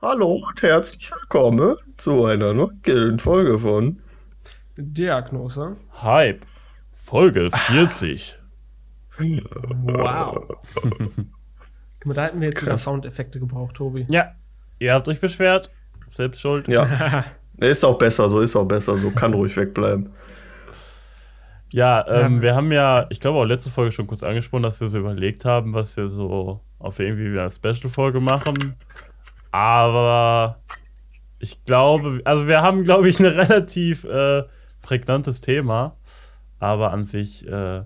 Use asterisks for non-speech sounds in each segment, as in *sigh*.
Hallo und herzlich willkommen zu einer neuen Folge von Diagnose. Hype. Folge 40. Wow. *laughs* Guck mal, da hätten wir jetzt wieder Soundeffekte gebraucht, Tobi. Ja, ihr habt euch beschwert. Selbst schuld. Ja. *laughs* ist auch besser, so ist auch besser, so kann ruhig wegbleiben. Ja, ähm, wir haben ja, ich glaube auch letzte Folge schon kurz angesprochen, dass wir so überlegt haben, was wir so auf irgendwie wieder eine Special-Folge machen. Aber ich glaube, also wir haben, glaube ich, ein *laughs* relativ äh, prägnantes Thema. Aber an sich äh,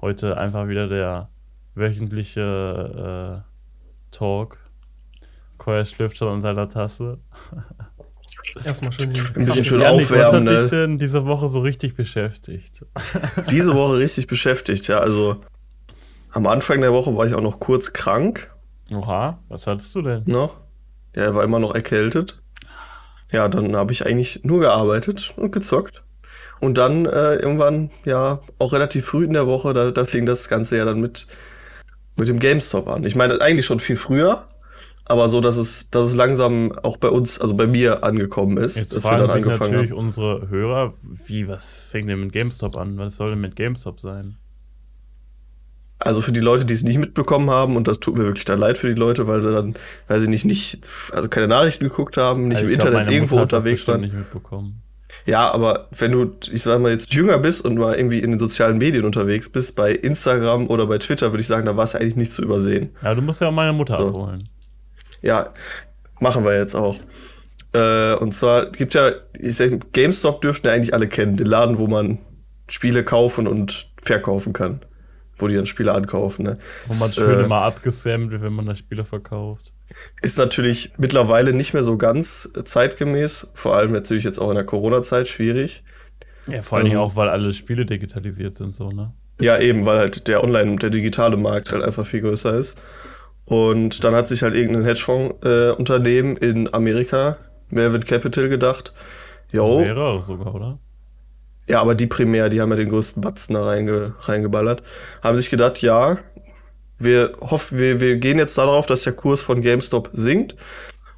heute einfach wieder der wöchentliche äh, Talk. Koya schlürft schon an seiner Tasse. Erstmal schön Ein bisschen schön aufwärmen. Was hat dich ne? denn diese Woche so richtig beschäftigt? *laughs* Diese Woche richtig beschäftigt, ja. Also am Anfang der Woche war ich auch noch kurz krank. Oha, was hattest du denn? Noch? Ja, er war immer noch erkältet. Ja, dann habe ich eigentlich nur gearbeitet und gezockt. Und dann äh, irgendwann, ja, auch relativ früh in der Woche, da, da fing das Ganze ja dann mit, mit dem GameStop an. Ich meine, eigentlich schon viel früher, aber so, dass es, dass es langsam auch bei uns, also bei mir angekommen ist, Jetzt dass wir dann angefangen natürlich haben. unsere Hörer, wie, was fängt denn mit GameStop an? Was soll denn mit GameStop sein? Also für die Leute, die es nicht mitbekommen haben, und das tut mir wirklich dann leid für die Leute, weil sie dann, weil sie nicht, nicht also keine Nachrichten geguckt haben, nicht Also im glaub, Internet meine irgendwo unterwegs waren. nicht mitbekommen. Ja, aber wenn du, ich sag mal, jetzt jünger bist und mal irgendwie in den sozialen Medien unterwegs bist, bei Instagram oder bei Twitter, würde ich sagen, da war es eigentlich nicht zu übersehen. Ja, du musst ja auch meine Mutter So. abholen. Ja, machen wir jetzt auch. Äh, und zwar gibt ja, ich sag, GameStop dürften ja eigentlich alle kennen, den Laden, wo man Spiele kaufen und verkaufen kann. Wo die dann Spiele ankaufen. Ne? Wo man schön äh, immer abgescammt wird, wenn man das Spiele verkauft. Ist natürlich mittlerweile nicht mehr so ganz äh, zeitgemäß, vor allem natürlich jetzt auch in der Corona-Zeit schwierig. Ja, vor allen Dingen Ähm, auch, weil alle Spiele digitalisiert sind, so, ne? Ja, eben, weil halt der Online- der digitale Markt halt einfach viel größer ist. Und dann hat sich halt irgendein Hedgefonds-Unternehmen in Amerika, Melvin Capital, gedacht, yo, Mehrere sogar, oder? Ja, aber die primär, die haben ja den größten Batzen da reinge reingeballert, haben sich gedacht, ja, wir hoffen, wir, wir gehen jetzt darauf, dass der Kurs von GameStop sinkt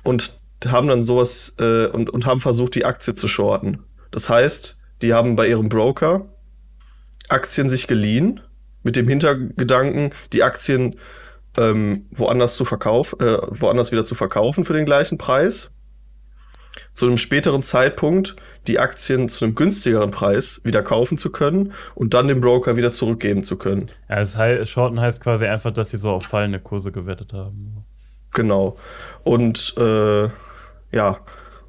und haben dann sowas äh, und, und haben versucht, die Aktie zu shorten. Das heißt, die haben bei ihrem Broker Aktien sich geliehen, mit dem Hintergedanken, die Aktien ähm, woanders zu verkaufen, äh, woanders wieder zu verkaufen für den gleichen Preis. Zu einem späteren Zeitpunkt die Aktien zu einem günstigeren Preis wieder kaufen zu können und dann dem Broker wieder zurückgeben zu können. Ja, das hei Shorten heißt quasi einfach, dass sie so auf fallende Kurse gewettet haben. Genau. Und äh, ja,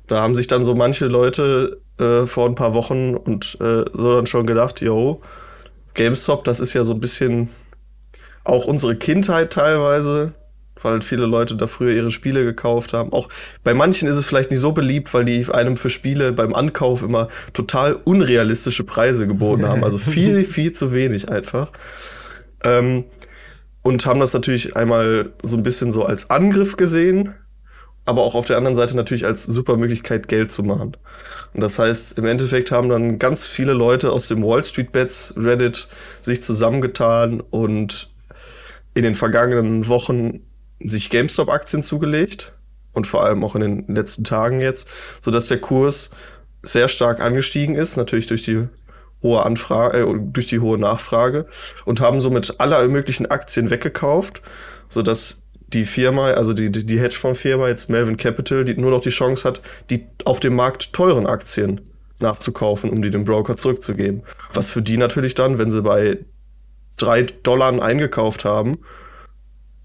da haben sich dann so manche Leute äh, vor ein paar Wochen und äh, so dann schon gedacht, yo, GameStop, das ist ja so ein bisschen auch unsere Kindheit teilweise, weil viele Leute da früher ihre Spiele gekauft haben. Auch bei manchen ist es vielleicht nicht so beliebt, weil die einem für Spiele beim Ankauf immer total unrealistische Preise geboten haben. Also viel, *laughs* viel zu wenig einfach. Ähm, und haben das natürlich einmal so ein bisschen so als Angriff gesehen, aber auch auf der anderen Seite natürlich als super Möglichkeit, Geld zu machen. Und das heißt, im Endeffekt haben dann ganz viele Leute aus dem Wall Street Bets Reddit sich zusammengetan und in den vergangenen Wochen sich GameStop-Aktien zugelegt und vor allem auch in den letzten Tagen jetzt, sodass der Kurs sehr stark angestiegen ist, natürlich durch die hohe Anfrage, äh, durch die hohe Nachfrage und haben somit alle möglichen Aktien weggekauft, sodass die Firma, also die, die, Hedgefonds-Firma, jetzt Melvin Capital, die nur noch die Chance hat, die auf dem Markt teuren Aktien nachzukaufen, um die dem Broker zurückzugeben. Was für die natürlich dann, wenn sie bei drei Dollar eingekauft haben,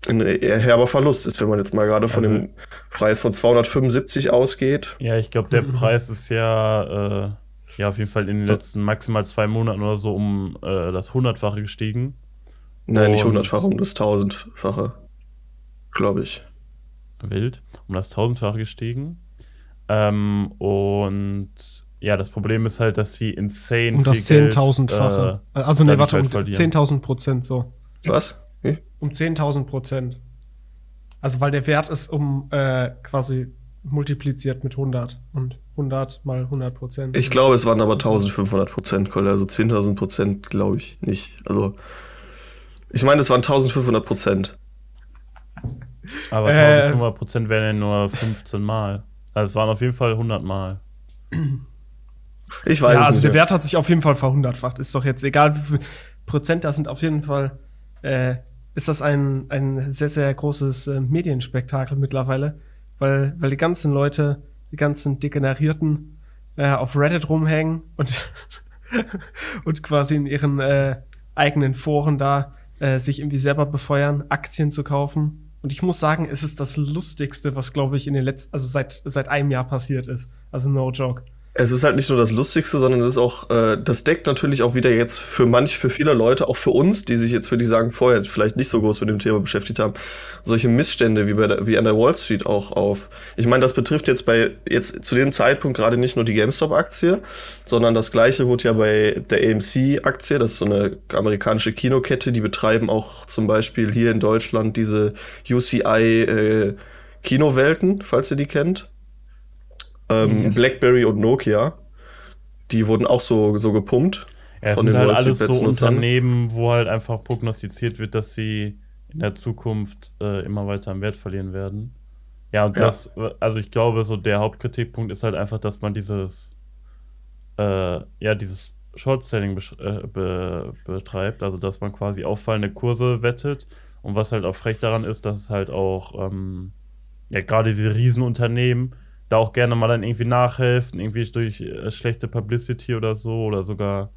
ein herber Verlust ist, wenn man jetzt mal gerade von Also- dem Preis von 275 ausgeht. Ja, ich glaube, der Preis ist ja, äh, ja auf jeden Fall in den letzten maximal zwei Monaten oder so um äh, das Hundertfache gestiegen. Nein, nicht Und- hundertfache, um das tausendfache, glaube ich. Wild, um das tausendfache gestiegen. Ähm, und ja, das Problem ist halt, dass sie insane Um das Zehntausendfache. äh, also, nee, warte, halt um verlieren. 10.000 Prozent so. Was? Um 10.000 Prozent. Also, weil der Wert ist um äh, quasi multipliziert mit 100 und 100 mal 100 Prozent. Ich glaube, es waren aber 1500 Prozent, Kolle. Also 10.000 Prozent glaube ich nicht. Also, ich meine, es waren 1500 Prozent. Aber 1500 Prozent wären ja nur 15 Mal. Also es waren auf jeden Fall 100 Mal. Ich weiß ja, es also nicht. der. Wert hat sich auf jeden Fall verhundertfacht. Ist doch jetzt egal, wie viel Prozent da sind. Auf jeden Fall äh, ist das ein, ein sehr, sehr großes äh, Medienspektakel mittlerweile, weil, weil die ganzen Leute, die ganzen Degenerierten äh, auf Reddit rumhängen und, *laughs* und quasi in ihren äh, eigenen Foren da äh, sich irgendwie selber befeuern, Aktien zu kaufen. Und ich muss sagen, es ist das Lustigste, was, glaube ich, in den letzten, also seit, seit einem Jahr passiert ist. Also no joke. Es ist halt nicht nur das Lustigste, sondern es ist auch, äh, das deckt natürlich auch wieder jetzt für manch, für viele Leute, auch für uns, die sich jetzt, würde ich sagen, vorher vielleicht nicht so groß mit dem Thema beschäftigt haben, solche Missstände wie, bei der, wie an der Wall Street auch auf. Ich meine, das betrifft jetzt bei, jetzt zu dem Zeitpunkt gerade nicht nur die GameStop-Aktie, sondern das gleiche wurde ja bei der AMC-Aktie, das ist so eine amerikanische Kinokette, die betreiben auch zum Beispiel hier in Deutschland diese UCI äh, Kinowelten, falls ihr die kennt. Ähm, Yes. Blackberry und Nokia, die wurden auch so, so gepumpt. Ja, es von sind den halt alles so. Unternehmen, wo halt einfach prognostiziert wird, dass sie in der Zukunft äh, immer weiter an Wert verlieren werden. Ja, und Ja. das, also ich glaube, so der Hauptkritikpunkt ist halt einfach, dass man dieses, äh, ja, dieses Short-Selling äh, be betreibt, also dass man quasi auffallende Kurse wettet. Und was halt auch frech daran ist, dass es halt auch, ähm, ja, gerade diese Riesenunternehmen da auch gerne mal dann irgendwie nachhelfen, irgendwie durch äh, schlechte Publicity oder so oder sogar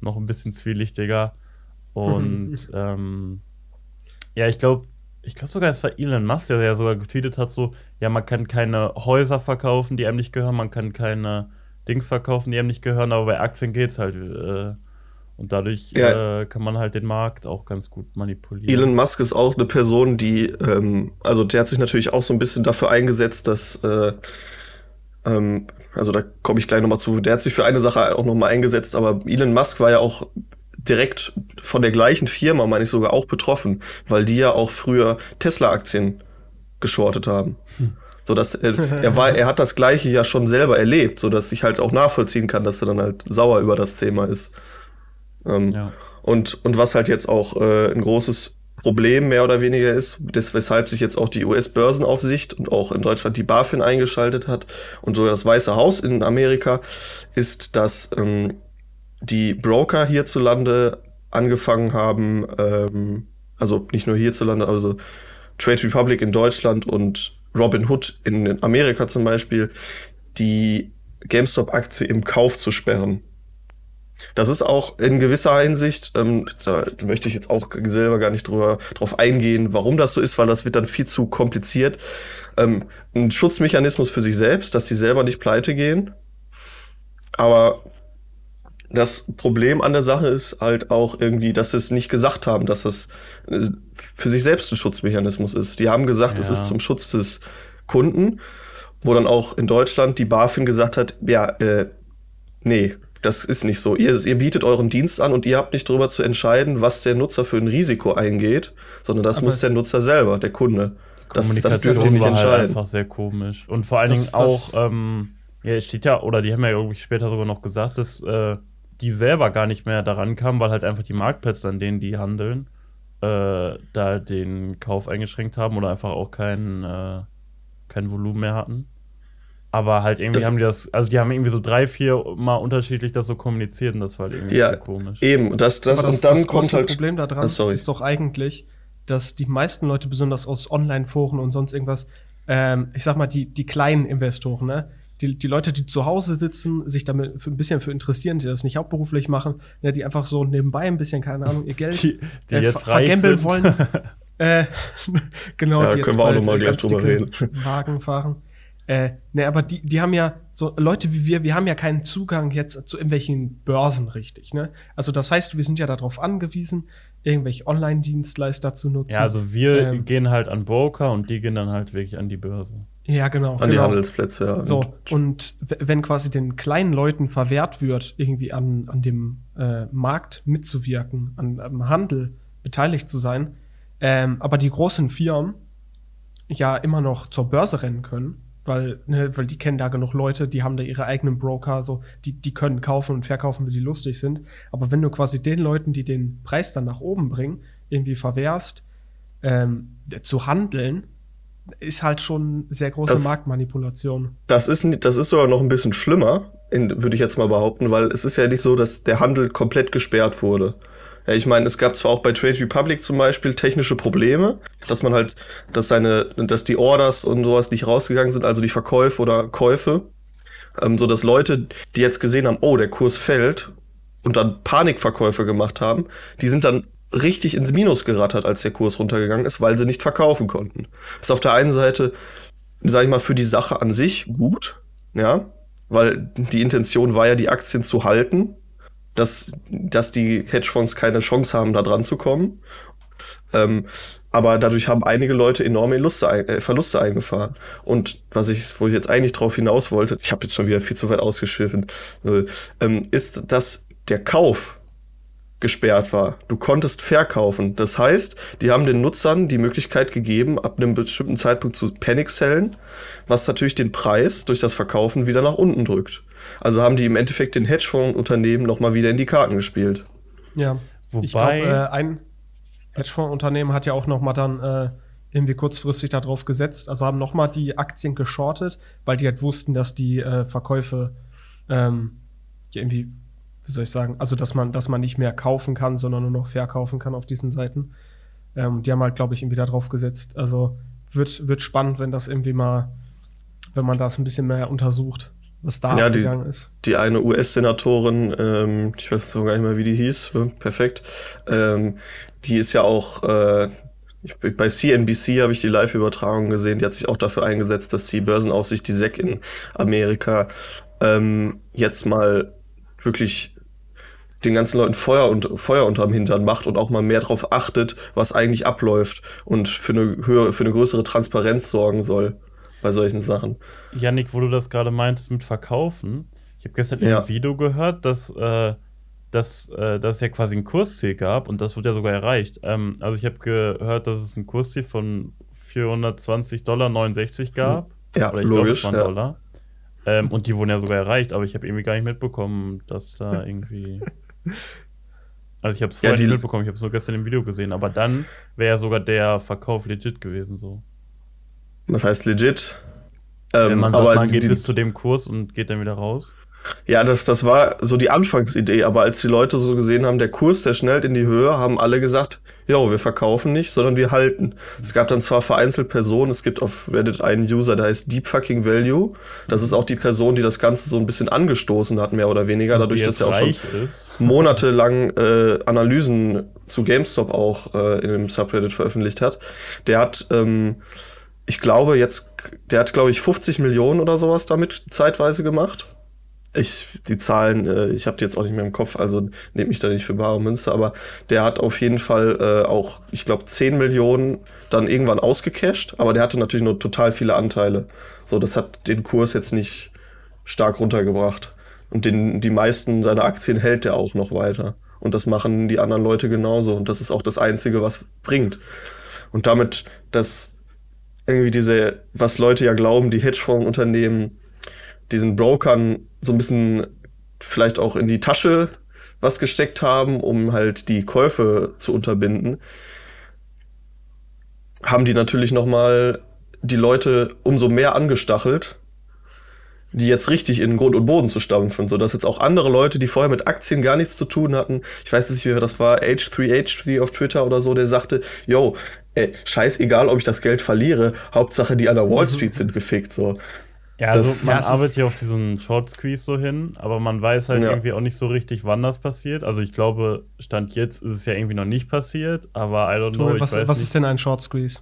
noch ein bisschen zwielichtiger. Und *laughs* ähm, ja, ich glaube, ich glaube sogar, es war Elon Musk, der ja sogar getweetet hat, so, ja, man kann keine Häuser verkaufen, die einem nicht gehören, man kann keine Dings verkaufen, die einem nicht gehören, aber bei Aktien geht's halt. Äh, und dadurch Ja. äh, kann man halt den Markt auch ganz gut manipulieren. Elon Musk ist auch eine Person, die, ähm, also der hat sich natürlich auch so ein bisschen dafür eingesetzt, dass, äh, ähm, also da komme ich gleich nochmal zu, der hat sich für eine Sache auch nochmal eingesetzt, aber Elon Musk war ja auch direkt von der gleichen Firma, meine ich sogar, auch betroffen, weil die ja auch früher Tesla-Aktien geschortet haben. So dass er, er war, er hat das Gleiche ja schon selber erlebt, so dass ich halt auch nachvollziehen kann, dass er dann halt sauer über das Thema ist. Ähm, Ja. und, und was halt jetzt auch äh, ein großes Problem mehr oder weniger ist, des, weshalb sich jetzt auch die US-Börsenaufsicht und auch in Deutschland die BaFin eingeschaltet hat und so das Weiße Haus in Amerika, ist, dass ähm, die Broker hierzulande angefangen haben, ähm, also nicht nur hierzulande, also Trade Republic in Deutschland und Robin Hood in Amerika zum Beispiel, die GameStop-Aktie im Kauf zu sperren. Das ist auch in gewisser Hinsicht, ähm, da möchte ich jetzt auch selber gar nicht drüber, drauf eingehen, warum das so ist, weil das wird dann viel zu kompliziert. Ähm, ein Schutzmechanismus für sich selbst, dass die selber nicht pleite gehen. Aber das Problem an der Sache ist halt auch irgendwie, dass sie es nicht gesagt haben, dass es äh, für sich selbst ein Schutzmechanismus ist. Die haben gesagt, es Ja. ist zum Schutz des Kunden, wo dann auch in Deutschland die BaFin gesagt hat, ja, äh, nee, das ist nicht so. Ihr, ihr bietet euren Dienst an und ihr habt nicht darüber zu entscheiden, was der Nutzer für ein Risiko eingeht, sondern das Aber muss der Nutzer selber, der Kunde. Das, das dürft ihr nicht war halt entscheiden. einfach sehr komisch. Und vor allen Dingen Das- auch, das- ähm, ja, steht ja, oder die haben ja irgendwie später sogar noch gesagt, dass äh, die selber gar nicht mehr daran kamen, weil halt einfach die Marktplätze, an denen die handeln, äh, da den Kauf eingeschränkt haben oder einfach auch kein, äh, kein Volumen mehr hatten. Aber halt irgendwie Das- haben die das, also die haben irgendwie so drei, vier Mal unterschiedlich das so kommuniziert und das war halt irgendwie Ja, so komisch. Eben, das, das, das, und dann das kommt halt. Problem daran Ah, sorry. ist doch eigentlich, dass die meisten Leute, besonders aus Online-Foren und sonst irgendwas, ähm, ich sag mal, die, die kleinen Investoren, ne? Die, die Leute, die zu Hause sitzen, sich damit für ein bisschen für interessieren, die das nicht hauptberuflich machen, ne, die einfach so nebenbei ein bisschen, keine Ahnung, ihr Geld Die, die äh, jetzt ver- vergambeln wollen. *laughs* äh, *laughs* genau, Ja, die können wir auch bald, noch mal äh, gleich drüber reden. Wagen fahren. Äh, ne, aber die, die haben ja, so Leute wie wir, wir haben ja keinen Zugang jetzt zu irgendwelchen Börsen richtig, ne? Also das heißt, wir sind ja darauf angewiesen, irgendwelche Online-Dienstleister zu nutzen. Ja, also wir Ähm. gehen halt an Broker und die gehen dann halt wirklich an die Börse. ja genau. An die genau. Handelsplätze, ja. So, Und- wenn quasi den kleinen Leuten verwehrt wird, irgendwie an, an dem äh, Markt mitzuwirken, an, am Handel beteiligt zu sein, ähm, aber die großen Firmen ja immer noch zur Börse rennen können, weil, ne, weil die kennen da genug Leute, die haben da ihre eigenen Broker, so, die, die können kaufen und verkaufen, wie die lustig sind. Aber wenn du quasi den Leuten, die den Preis dann nach oben bringen, irgendwie verwehrst, ähm, zu handeln, ist halt schon sehr große Das- Marktmanipulation. Das ist, das ist sogar noch ein bisschen schlimmer, würde ich jetzt mal behaupten, weil es ist ja nicht so, dass der Handel komplett gesperrt wurde. Ich meine, es gab zwar auch bei Trade Republic zum Beispiel technische Probleme, dass man halt, dass seine, dass die Orders und sowas nicht rausgegangen sind, also die Verkäufe oder Käufe, ähm, so dass Leute, die jetzt gesehen haben, oh, der Kurs fällt und dann Panikverkäufe gemacht haben, die sind dann richtig ins Minus gerattert, als der Kurs runtergegangen ist, weil sie nicht verkaufen konnten. Ist auf der einen Seite, sag ich mal, für die Sache an sich gut, ja, weil die Intention war ja, die Aktien zu halten, dass, dass die Hedgefonds keine Chance haben, da dran zu kommen. Ähm, aber dadurch haben einige Leute enorme Verluste, äh, Verluste eingefahren. Und was ich, wo ich jetzt eigentlich drauf hinaus wollte, ich habe jetzt schon wieder viel zu weit ausgeschwiffen, äh, ist, dass der Kauf gesperrt war. Du konntest verkaufen. Das heißt, die haben den Nutzern die Möglichkeit gegeben, ab einem bestimmten Zeitpunkt zu Panic-Sellen, was natürlich den Preis durch das Verkaufen wieder nach unten drückt. Also haben die im Endeffekt den Hedgefonds-Unternehmen nochmal wieder in die Karten gespielt. Ja. Wobei- ich glaube, äh, ein Hedgefonds-Unternehmen hat ja auch noch mal dann äh, irgendwie kurzfristig darauf gesetzt, also haben noch mal die Aktien geschortet, weil die halt wussten, dass die äh, Verkäufe ähm, ja, irgendwie, wie soll ich sagen, also dass man, dass man nicht mehr kaufen kann, sondern nur noch verkaufen kann auf diesen Seiten. Ähm, die haben halt, glaube ich, irgendwie da drauf gesetzt. Also wird, wird spannend, wenn das irgendwie mal, wenn man das ein bisschen mehr untersucht, was da Ja, die- abgegangen ist. Die eine US-Senatorin, ähm, ich weiß so gar nicht mehr, wie die hieß, äh, perfekt, ähm, die ist ja auch, äh, ich, bei CNBC habe ich die Live-Übertragung gesehen, die hat sich auch dafür eingesetzt, dass die Börsenaufsicht, die SEC in Amerika, ähm, jetzt mal wirklich den ganzen Leuten Feuer und Feuer unterm Hintern macht und auch mal mehr darauf achtet, was eigentlich abläuft und für eine höhere, für eine größere Transparenz sorgen soll bei solchen Sachen. Yannick, wo du das gerade meintest mit Verkaufen, ich habe gestern Ja. einem Video gehört, dass, äh, dass, äh, dass es ja quasi ein Kursziel gab und das wird ja sogar erreicht. Ähm, also ich habe gehört, dass es ein Kursziel von 420,69 Dollar gab. Ja, Oder ich glaube, logisch. waren ja. Dollar. Ähm, und die wurden ja sogar erreicht, aber ich habe irgendwie gar nicht mitbekommen, dass da *laughs* irgendwie. Also ich habe es vorher Ja, die- nicht mitbekommen, ich habe es nur gestern im Video gesehen, aber dann wäre ja sogar der Verkauf legit gewesen so. Was heißt legit? Ähm, man sagt, aber man geht die, bis zu dem Kurs und geht dann wieder raus. ja, das, das war so die Anfangsidee, aber als die Leute so gesehen haben, der Kurs, der schnellt in die Höhe, haben alle gesagt, jo, wir verkaufen nicht, sondern wir halten. Es gab dann zwar vereinzelt Personen, es gibt auf Reddit einen User, der heißt Deep Fucking Value. Das ist auch die Person, die das Ganze so ein bisschen angestoßen hat, mehr oder weniger, dadurch, dass er auch schon monatelang äh, Analysen zu GameStop auch äh, in dem Subreddit veröffentlicht hat. Der hat, ähm, ich glaube, jetzt, der hat, glaube ich, 50 Millionen oder sowas damit zeitweise gemacht. Ich, die Zahlen, äh, ich habe die jetzt auch nicht mehr im Kopf, also nehme mich da nicht für bare Münze, aber der hat auf jeden Fall äh, auch, ich glaube, 10 Millionen dann irgendwann ausgecasht, aber der hatte natürlich nur total viele Anteile. So, das hat den Kurs jetzt nicht stark runtergebracht. Und den, die meisten seiner Aktien hält er auch noch weiter. Und das machen die anderen Leute genauso. Und das ist auch das Einzige, was bringt. Und damit, dass irgendwie diese, was Leute ja glauben, die Hedgefonds-Unternehmen diesen Brokern so ein bisschen vielleicht auch in die Tasche was gesteckt haben, um halt die Käufe zu unterbinden, haben die natürlich noch mal die Leute umso mehr angestachelt, die jetzt richtig in Grund und Boden zu stampfen, sodass jetzt auch andere Leute, die vorher mit Aktien gar nichts zu tun hatten, ich weiß nicht, wer das war, H3H3 auf Twitter oder so, der sagte, yo, ey, scheißegal, ob ich das Geld verliere, Hauptsache die an der Wall Street sind gefickt, so. Ja, also man Ja, arbeitet ja auf diesen Short Squeeze so hin, aber man weiß halt Ja. irgendwie auch nicht so richtig, wann das passiert. Also ich glaube, Stand jetzt ist es ja irgendwie noch nicht passiert, aber I don't know. Tobi, Ich was weiß was nicht. ist denn ein Short Squeeze?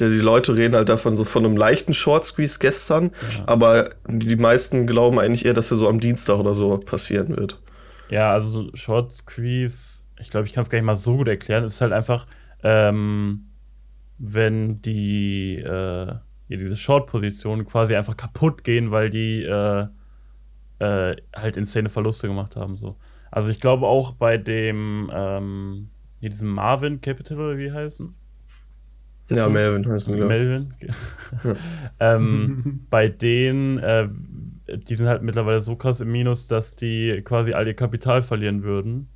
Die Leute reden halt davon so von einem leichten Short Squeeze gestern, aber die meisten glauben eigentlich eher, dass er so am Dienstag oder so passieren wird. Ja, also so Short Squeeze, ich glaube, ich kann es gar nicht mal so gut erklären. Es ist halt einfach, ähm, wenn die, äh, ja, diese Short-Positionen quasi einfach kaputt gehen, weil die äh, äh, halt insane Verluste gemacht haben. So. Also ich glaube auch bei dem, ähm, hier diesem Marvin Capital, oder wie heißen? Ja, Melvin heißt er, glaub ich. Melvin. *laughs* ähm, *laughs* bei denen, äh, die sind halt mittlerweile so krass im Minus, dass die quasi all ihr Kapital verlieren würden.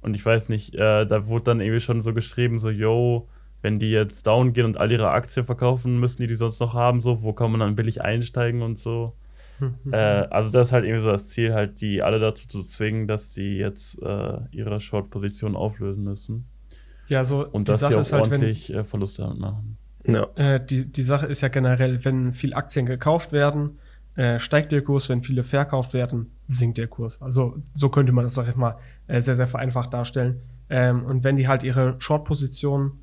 Und ich weiß nicht, äh, da wurde dann irgendwie schon so geschrieben, so, yo, wenn die jetzt down gehen und all ihre Aktien verkaufen müssen, die die sonst noch haben, so, wo kann man dann billig einsteigen und so. äh, also das ist halt irgendwie so das Ziel, halt die alle dazu zu zwingen, dass die jetzt äh, ihre Short-Position auflösen müssen. Ja, so Und die dass Sache sie auch ist halt, wenn, ordentlich äh, Verluste damit machen. Ja. Äh, die, die Sache ist ja generell, wenn viel Aktien gekauft werden, äh, steigt der Kurs, wenn viele verkauft werden, sinkt der Kurs. Also so könnte man das, sag ich mal, äh, sehr, sehr vereinfacht darstellen. Ähm, und wenn die halt ihre Short-Position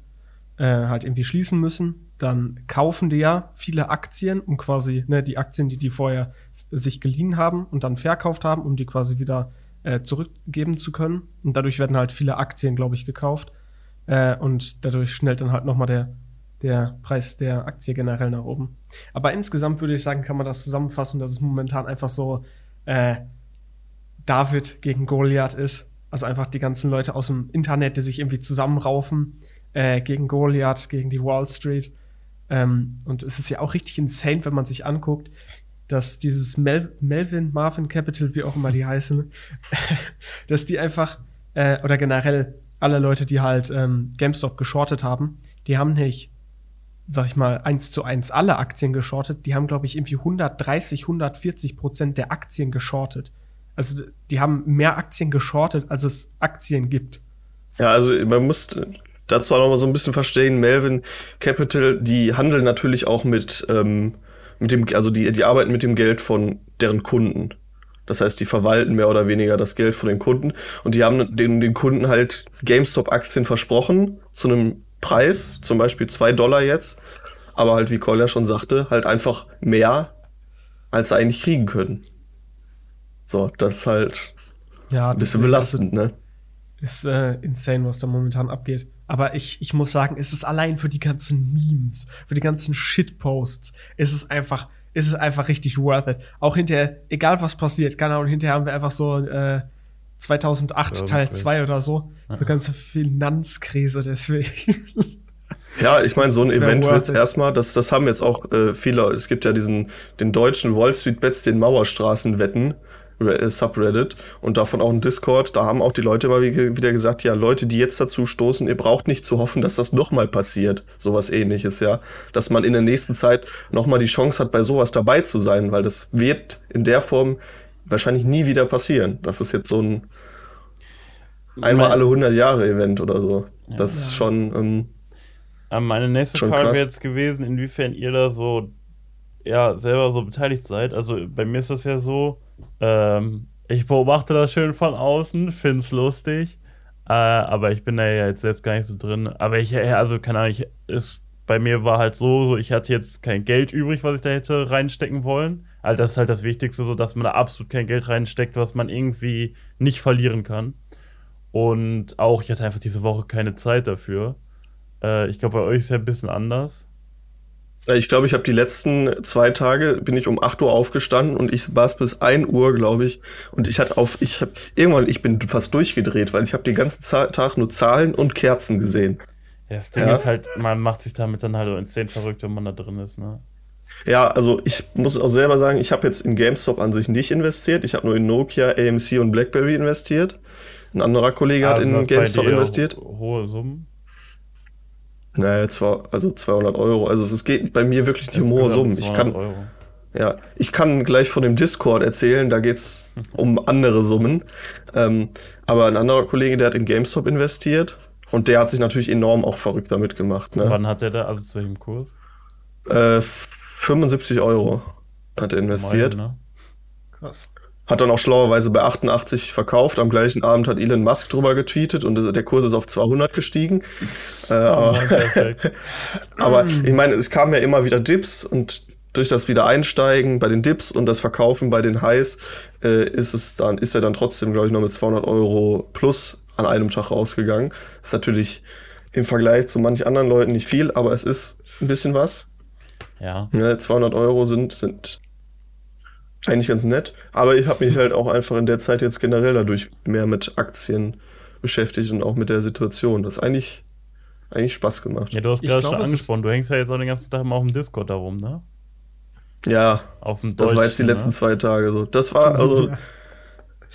äh, halt irgendwie schließen müssen, dann kaufen die ja viele Aktien, um quasi, ne, die Aktien, die die vorher sich geliehen haben und dann verkauft haben, um die quasi wieder äh, zurückgeben zu können. Und dadurch werden halt viele Aktien, glaube ich, gekauft. Äh, und dadurch schnellt dann halt nochmal der, der Preis der Aktie generell nach oben. Aber insgesamt würde ich sagen, kann man das zusammenfassen, dass es momentan einfach so äh, David gegen Goliath ist. Also einfach die ganzen Leute aus dem Internet, die sich irgendwie zusammenraufen äh, gegen Goliath, gegen die Wall Street. Ähm, und es ist ja auch richtig insane, wenn man sich anguckt, dass dieses Mel Melvin, Marvin Capital, wie auch immer die *laughs* heißen, *laughs* dass die einfach, äh, oder generell alle Leute, die halt ähm, GameStop geschortet haben, die haben nicht, sag ich mal, eins zu eins alle Aktien geschortet, die haben, glaube ich, irgendwie 130, 140 Prozent der Aktien geschortet. Also die haben mehr Aktien geschortet, als es Aktien gibt. Ja, also man muss dazu auch noch mal so ein bisschen verstehen, Melvin Capital, die handeln natürlich auch mit, ähm, mit dem, also die, die arbeiten mit dem Geld von deren Kunden. Das heißt, die verwalten mehr oder weniger das Geld von den Kunden und die haben den, den Kunden halt GameStop-Aktien versprochen zu einem Preis, zum Beispiel zwei Dollar jetzt, aber halt, wie Collier schon sagte, halt einfach mehr, als sie eigentlich kriegen können. So, das ist halt Ja, ein bisschen belastend, ne? Ist äh, insane, was da momentan abgeht. Aber ich, ich muss sagen, es ist allein für die ganzen Memes, für die ganzen Shitposts, ist es einfach, ist es einfach richtig worth it. Auch hinterher, egal was passiert, keine Ahnung, hinterher haben wir einfach so äh, 2008 Ja, Teil okay. 2 oder so, so ganze Finanzkrise deswegen. Ja, ich meine, so ein Event wird erstmal, das, das haben jetzt auch äh, viele, es gibt ja diesen, den deutschen Wall Street Bets, den Mauerstraßenwetten, Subreddit und davon auch ein Discord, da haben auch die Leute immer wie- wieder gesagt, ja, Leute, die jetzt dazu stoßen, ihr braucht nicht zu hoffen, dass das nochmal passiert, sowas ähnliches, ja, dass man in der nächsten Zeit nochmal die Chance hat, bei sowas dabei zu sein, weil das wird in der Form wahrscheinlich nie wieder passieren. Das ist jetzt so ein einmal alle 100 Jahre Event oder so. Das ist schon, ähm, Meine nächste Schon Frage wäre jetzt gewesen, inwiefern ihr da so ja selber so beteiligt seid. Also bei mir ist das ja so, ähm, ich beobachte das schön von außen, find's lustig, äh, aber ich bin da ja jetzt selbst gar nicht so drin. Aber ich, äh, also keine Ahnung, ich, ist, bei mir war halt so, so, ich hatte jetzt kein Geld übrig, was ich da hätte reinstecken wollen. Also das ist halt das Wichtigste, so dass man da absolut kein Geld reinsteckt, was man irgendwie nicht verlieren kann. Und auch, ich hatte einfach diese Woche keine Zeit dafür. Äh, ich glaube, bei euch ist ja ein bisschen anders. Ja, Ich glaube, ich habe die letzten zwei Tage bin ich um 8 Uhr aufgestanden und ich war es bis 1 Uhr, glaube ich. Und ich hatte auf, ich habe irgendwann, ich bin fast durchgedreht, weil ich habe den ganzen Tag nur Zahlen und Kerzen gesehen. Ja, das Ding Ja. ist halt, man macht sich damit dann halt so insane verrückt, wenn man da drin ist, ne? Ja, also ich muss auch selber sagen, ich habe jetzt in GameStop an sich nicht investiert. Ich habe nur in Nokia, AMC und BlackBerry investiert. Ein anderer Kollege hat Ah, sind in GameStop investiert. ho- Hohe Summen. Naja, zwar, also 200 Euro. Also es geht bei mir wirklich nicht um hohe Summen. Ich 200 kann, Euro. Ja, ich kann gleich von dem Discord erzählen, da geht's *laughs* um andere Summen. Ähm, aber ein anderer Kollege, der hat in GameStop investiert und der hat sich natürlich enorm auch verrückt damit gemacht. Ne? Wann hat der da, also zu welchem Kurs? Äh, 75 Euro hat er investiert. Meine, ne? Krass. Hat dann auch schlauerweise bei 88 verkauft. Am gleichen Abend hat Elon Musk drüber getweetet und der Kurs ist auf 200 gestiegen. Äh, aber, Oh, perfekt. *laughs* Aber ich meine, es kamen ja immer wieder Dips und durch das Wiedereinsteigen bei den Dips und das Verkaufen bei den Highs äh, ist es dann, ist er dann trotzdem, glaube ich, noch mit 200 Euro plus an einem Tag rausgegangen. Ist natürlich im Vergleich zu manch anderen Leuten nicht viel, aber es ist ein bisschen was. ja. Ne, 200 Euro sind, sind eigentlich ganz nett. Aber ich habe mich halt auch einfach in der Zeit jetzt generell dadurch mehr mit Aktien beschäftigt und auch mit der Situation. Das ist eigentlich, eigentlich Spaß gemacht. Ja, du hast gerade schon angesprochen, du hängst ja jetzt auch den ganzen Tag mal auf dem Discord da rum, ne? Ja, Auf dem Das war jetzt die Deutschen, letzten ne? zwei Tage so. Das war, also,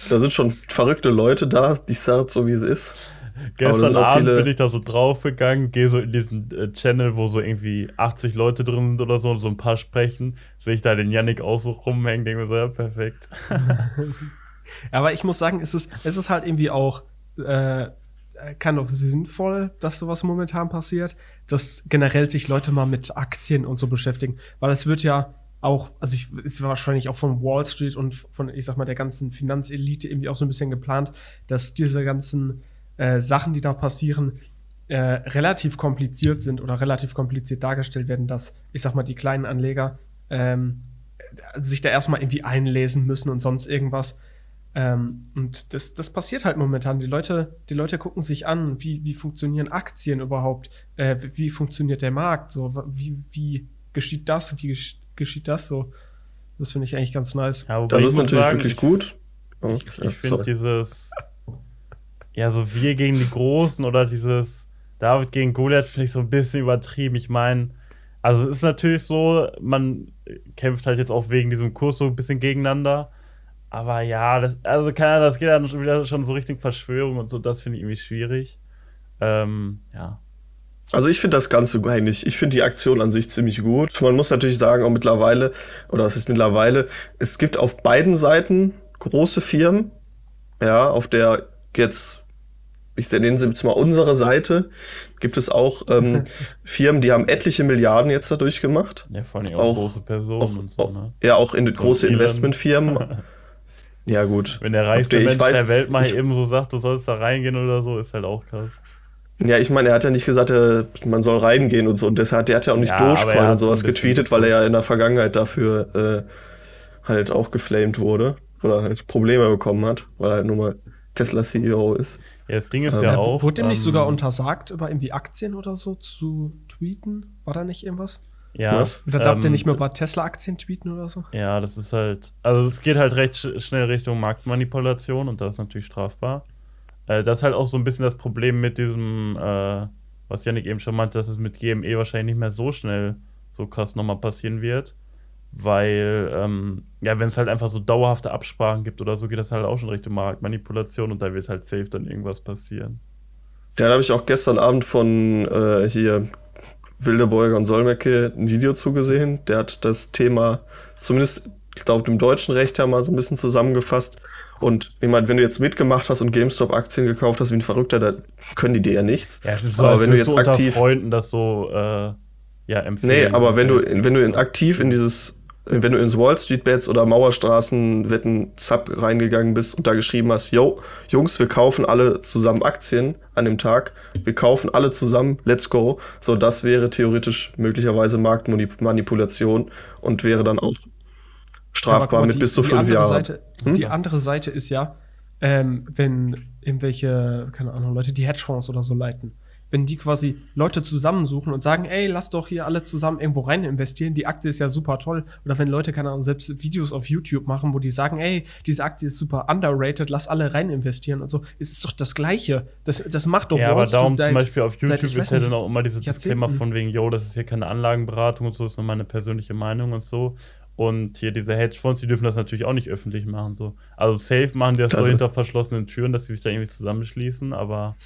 da sind schon verrückte Leute da, die sagen so, wie es ist. Gestern Abend bin ich da so draufgegangen, gehe so in diesen äh, Channel, wo so irgendwie 80 Leute drin sind oder so und so ein paar sprechen, sehe ich da den Yannick auch so rumhängen, denke mir so, ja, perfekt. *laughs* Aber ich muss sagen, es ist, es ist halt irgendwie auch äh, kind of sinnvoll, dass sowas momentan passiert, dass generell sich Leute mal mit Aktien und so beschäftigen, weil es wird ja auch, also ich, ist wahrscheinlich auch von Wall Street und von, ich sag mal, der ganzen Finanzelite irgendwie auch so ein bisschen geplant, dass diese ganzen äh, Sachen, die da passieren, äh, relativ kompliziert sind oder relativ kompliziert dargestellt werden, dass, ich sag mal, die kleinen Anleger ähm, sich da erstmal irgendwie einlesen müssen und sonst irgendwas. Ähm, und das, das passiert halt momentan. Die Leute, die Leute gucken sich an, wie, wie funktionieren Aktien überhaupt, äh, wie, wie funktioniert der Markt, so, wie, wie geschieht das, wie geschieht das so. Das finde ich eigentlich ganz nice. Ja, das ist natürlich sagen, wirklich gut. Oh, ich, ich finde dieses, ja, so wir gegen die Großen oder dieses David gegen Goliath finde ich so ein bisschen übertrieben. Ich meine, also es ist natürlich so, man kämpft halt jetzt auch wegen diesem Kurs so ein bisschen gegeneinander. Aber ja, das, also kann das geht dann schon wieder schon so Richtung Verschwörung und so, das finde ich irgendwie schwierig. Ähm, ja. Also ich finde das Ganze eigentlich, ich finde die Aktion an sich ziemlich gut. Man muss natürlich sagen, auch mittlerweile, oder es ist mittlerweile, es gibt auf beiden Seiten große Firmen, ja, auf der jetzt, ich nenne sie jetzt mal unsere Seite, gibt es auch ähm, *laughs* Firmen, die haben etliche Milliarden jetzt dadurch gemacht. Ja, vor allem auch, auch große Personen auch, und so, ne? Ja, auch in so große Investmentfirmen. *laughs* ja, gut. Wenn der reichste Mensch weiß, der Welt mal eben so sagt, du sollst da reingehen oder so, ist halt auch krass. Ja, ich meine, er hat ja nicht gesagt, man soll reingehen und so. Und deshalb, der hat ja auch nicht ja, Dogecoin und sowas getweetet, weil er ja in der Vergangenheit dafür äh, halt auch geflamed wurde. Oder halt Probleme bekommen hat, weil er halt nur mal Tesla CEO ist. Ja, das Ding ist ähm, ja auch. Wurde ihm nicht ähm, sogar untersagt, über irgendwie Aktien oder so zu tweeten? War da nicht irgendwas? Ja. Was? Oder darf ähm, der nicht mehr über Tesla-Aktien tweeten oder so? Ja, das ist halt. Also, es geht halt recht schnell Richtung Marktmanipulation und das ist natürlich strafbar. Äh, das ist halt auch so ein bisschen das Problem mit diesem, äh, was Janik eben schon meinte, dass es mit GME wahrscheinlich nicht mehr so schnell so krass nochmal passieren wird. Weil, ähm, ja, wenn es halt einfach so dauerhafte Absprachen gibt oder so, geht das halt auch schon Richtung Marktmanipulation und da wird halt safe dann irgendwas passieren. Ja, da habe ich auch gestern Abend von äh, hier Wildebeuger und Solmecke ein Video zugesehen. Der hat das Thema zumindest ich glaube, im deutschen Recht ja mal so ein bisschen zusammengefasst. Und ich meine, wenn du jetzt mitgemacht hast und GameStop-Aktien gekauft hast wie ein Verrückter, dann können die dir ja nichts. Ja, es ist so, aber wenn du jetzt aktiv Freunden das so äh, ja empfehlen. Nee, aber wenn du wenn du aktiv in dieses wenn du ins Wall Street Bets oder Mauerstraßen Wetten Sub reingegangen bist und da geschrieben hast, yo, Jungs, wir kaufen alle zusammen Aktien an dem Tag, wir kaufen alle zusammen, let's go. So, das wäre theoretisch möglicherweise Marktmanipulation und wäre dann auch strafbar ja, mit die, bis zu fünf Jahren. Hm? Die andere Seite ist ja, ähm, wenn irgendwelche, keine Ahnung, Leute, die Hedgefonds oder so leiten, wenn die quasi Leute zusammensuchen und sagen, ey, lass doch hier alle zusammen irgendwo rein investieren, die Aktie ist ja super toll. Oder wenn Leute, keine Ahnung, selbst Videos auf YouTube machen, wo die sagen, ey, diese Aktie ist super underrated, lass alle rein investieren und so, ist es doch das Gleiche. Das, das macht doch Ja, aber darum seit, zum Beispiel auf YouTube ist ja dann auch immer dieses Thema von wegen, yo, das ist hier keine Anlagenberatung und so, ist nur meine persönliche Meinung und so. Und hier diese Hedgefonds, die dürfen das natürlich auch nicht öffentlich machen. So. Also safe machen die das, das so hinter verschlossenen Türen, dass sie sich da irgendwie zusammenschließen, aber.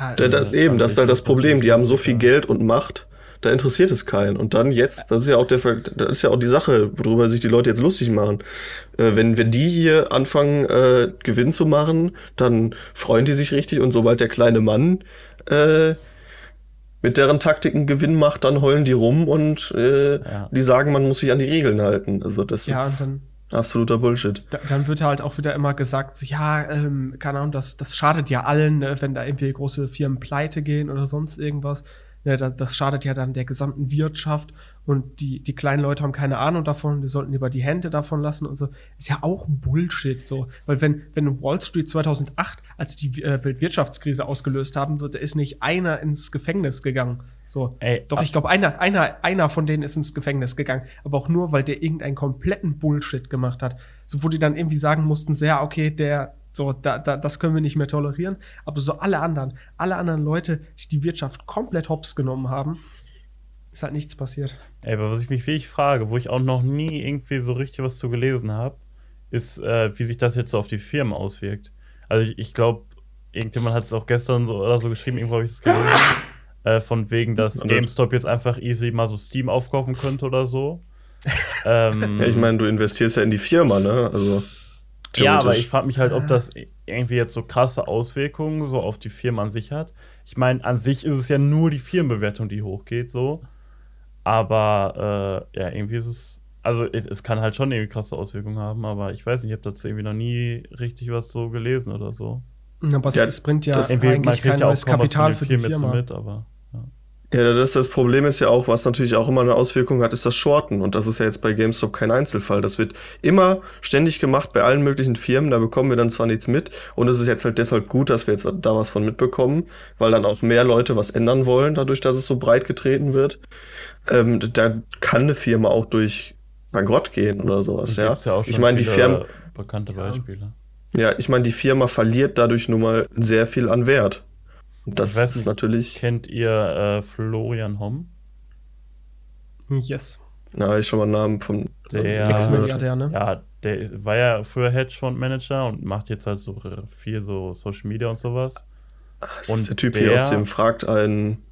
Ja, das, das eben, das ist halt das Problem. Die haben so viel Geld und Macht, da interessiert es keinen. Und dann jetzt, das ist ja auch der das ist ja auch die Sache, worüber sich die Leute jetzt lustig machen. Äh, wenn, wenn die hier anfangen, äh, Gewinn zu machen, dann freuen die sich richtig und sobald der kleine Mann äh, mit deren Taktiken Gewinn macht, dann heulen die rum und äh, ja. die sagen, man muss sich an die Regeln halten. Also das ja, ist absoluter Bullshit. Da, dann wird halt auch wieder immer gesagt, ja, ähm, keine Ahnung, das, das schadet ja allen, ne, wenn da irgendwie große Firmen pleite gehen oder sonst irgendwas. Ne, das, das schadet ja dann der gesamten Wirtschaft und die, die kleinen Leute haben keine Ahnung davon, die sollten lieber die Hände davon lassen und so. Ist ja auch Bullshit so. Weil wenn, wenn Wall Street 2008, als die äh, Weltwirtschaftskrise ausgelöst haben, so, da ist nicht einer ins Gefängnis gegangen. So. Ey, Doch, ich glaube, einer, einer, einer von denen ist ins Gefängnis gegangen. Aber auch nur, weil der irgendeinen kompletten Bullshit gemacht hat. So, wo die dann irgendwie sagen mussten, sehr, okay, der, so, da, da, das können wir nicht mehr tolerieren. Aber so alle anderen, alle anderen Leute, die die Wirtschaft komplett hops genommen haben, ist halt nichts passiert. Ey, aber was ich mich wirklich frage, wo ich auch noch nie irgendwie so richtig was zu gelesen habe, ist, äh, wie sich das jetzt so auf die Firmen auswirkt. Also ich, ich glaube, irgendjemand hat es auch gestern so oder so geschrieben, irgendwo habe ich es gelesen. *laughs* äh, von wegen, dass GameStop jetzt einfach easy mal so Steam aufkaufen könnte oder so. *laughs* ähm, ja, ich meine, du investierst ja in die Firma, ne? Also. Ja, aber ich frage mich halt, ob das irgendwie jetzt so krasse Auswirkungen so auf die Firma an sich hat. Ich meine, an sich ist es ja nur die Firmenbewertung, die hochgeht, so. Aber äh, ja, irgendwie ist es. Also es, es, kann halt schon irgendwie krasse Auswirkungen haben, aber ich weiß nicht, ich habe dazu irgendwie noch nie richtig was so gelesen oder so. Aber ja, es bringt ja eigentlich kein ja neues Kapital für die Firma. Mit, aber ja, das, das Problem ist ja auch, was natürlich auch immer eine Auswirkung hat, ist das Shorten. Und das ist ja jetzt bei GameStop kein Einzelfall. Das wird immer ständig gemacht bei allen möglichen Firmen. Da bekommen wir dann zwar nichts mit. Und es ist jetzt halt deshalb gut, dass wir jetzt da was von mitbekommen, weil dann auch mehr Leute was ändern wollen, dadurch, dass es so breit getreten wird. Ähm, da kann eine Firma auch durch Bankrott gehen oder sowas. Ja, ja ich meine, die Firma. Bekannte Beispiele. Ja, ich meine, die Firma verliert dadurch nun mal sehr viel an Wert. Das ist nicht, natürlich. Kennt ihr äh, Florian Homm? Yes. Ja, ich schon mal einen Namen von der Ex-Milliardär, ne? Ja, der war ja früher Hedgefonds-Manager und macht jetzt halt so viel so Social Media und sowas. Ach, das und ist der Typ der, hier aus dem Fragt einen.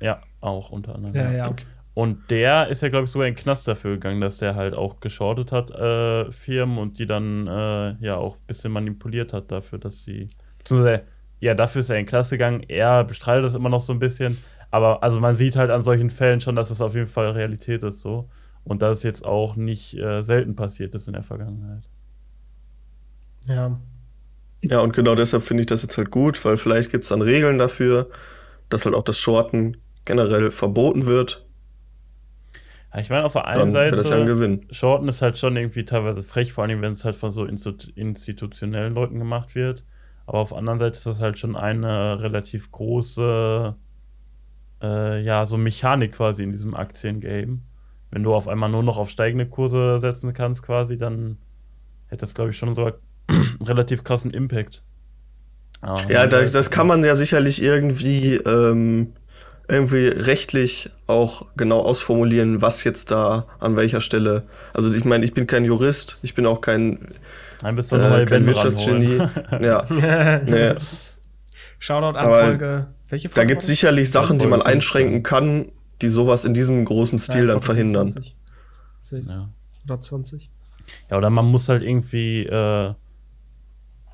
Ja, auch unter anderem. Ja, ja. Okay. Und der ist ja, glaube ich, sogar in den Knast dafür gegangen, dass der halt auch geschortet hat, äh, Firmen und die dann äh, ja auch ein bisschen manipuliert hat dafür, dass sie. Beziehungsweise ja, dafür ist er in Klasse gegangen. Er bestreitet das immer noch so ein bisschen. Aber also man sieht halt an solchen Fällen schon, dass es auf jeden Fall Realität ist so. Und dass es jetzt auch nicht äh, selten passiert ist in der Vergangenheit. Ja. Ja, und genau deshalb finde ich das jetzt halt gut, weil vielleicht gibt es dann Regeln dafür, dass halt auch das Shorten generell verboten wird. Ja, ich meine, auf der einen Seite, das ja ein Gewinn. Shorten ist halt schon irgendwie teilweise frech, vor allem wenn es halt von so institutionellen Leuten gemacht wird. Aber auf der anderen Seite ist das halt schon eine relativ große, äh, ja, so Mechanik quasi in diesem Aktiengame. Wenn du auf einmal nur noch auf steigende Kurse setzen kannst, quasi, dann hätte das, glaube ich, schon so einen *clears throat* relativ krassen Impact. Ähm, ja, das, das, kann man ja sicherlich irgendwie, ähm, irgendwie rechtlich auch genau ausformulieren, was jetzt da an welcher Stelle. Also ich meine, ich bin kein Jurist, ich bin auch kein dann bist du äh, nochmal kein Wirtschaftsgenie. *laughs* *laughs* ja. *laughs* nee. Shoutout an Aber Folge. Welche Folge? Da gibt es sicherlich Sachen, die man einschränken kann, die sowas in diesem großen Stil ja, dann verhindern. 20. Ja. Oder 20. Ja, oder man muss halt irgendwie äh,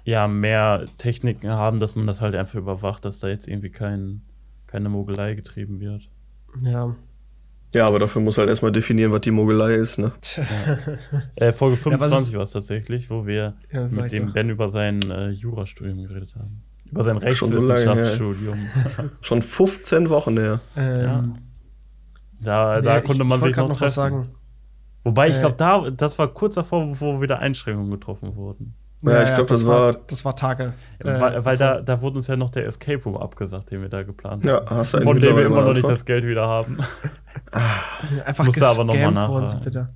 ja, mehr Techniken haben, dass man das halt einfach überwacht, dass da jetzt irgendwie kein, keine Mogelei getrieben wird. Ja. Ja, aber dafür muss halt erstmal definieren, was die Mogelei ist, ne? Ja. *laughs* äh, Folge 25 ja, war es tatsächlich, wo wir ja, mit dem doch. Ben über sein äh, Jurastudium geredet haben. Über sein Rechtswissenschaftsstudium. Schon, so *laughs* Schon 15 Wochen her. Ähm, da, da konnte man sich noch, noch was sagen. Wobei, ich äh, glaube, da, das war kurz davor, wo wieder Einschränkungen getroffen wurden. Ja, ich glaube, das, das, war, das war Tage. Äh, weil, weil da, da wurde uns ja noch der Escape Room abgesagt, den wir da geplant haben. Ja, hast du Von dem wir immer noch nicht das Geld wieder haben. *laughs* Einfach Musste aber nochmal nach. bitte.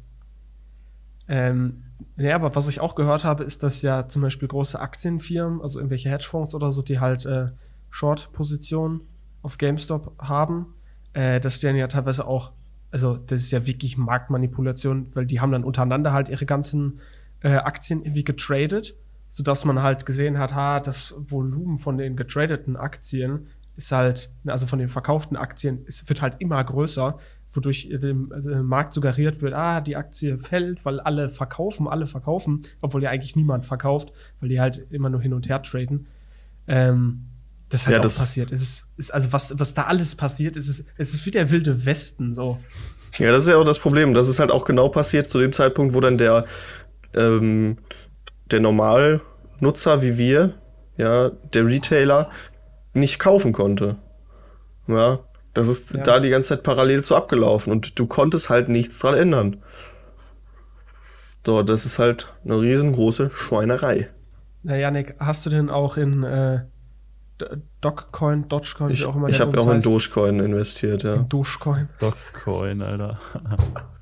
Ähm, ja, aber was ich auch gehört habe, ist, dass ja zum Beispiel große Aktienfirmen, also irgendwelche Hedgefonds oder so, die halt äh, Short-Positionen auf GameStop haben, äh, dass die dann ja teilweise auch, also das ist ja wirklich Marktmanipulation, weil die haben dann untereinander halt ihre ganzen äh, Aktien irgendwie getradet, sodass man halt gesehen hat, ha, das Volumen von den getradeten Aktien ist halt, also von den verkauften Aktien, es wird halt immer größer, wodurch dem, dem Markt suggeriert wird, ah, die Aktie fällt, weil alle verkaufen, alle verkaufen, obwohl ja eigentlich niemand verkauft, weil die halt immer nur hin und her traden. Ähm, das ist halt ja, auch das passiert. Es ist, ist, also was, was da alles passiert, es ist, es ist wie der wilde Westen, so. Ja, das ist ja auch das Problem. Das ist halt auch genau passiert zu dem Zeitpunkt, wo dann der, ähm, der Normalnutzer wie wir, ja, der Retailer, nicht kaufen konnte. Ja, das ist ja. da die ganze Zeit parallel zu abgelaufen und du konntest halt nichts dran ändern. So, das ist halt eine riesengroße Schweinerei. Na, Janik, hast du denn auch in äh, Dogecoin, Dogecoin, ich, wie auch immer Ich habe auch in Dogecoin investiert, ja. In Dogecoin. Dogecoin, Alter. *laughs*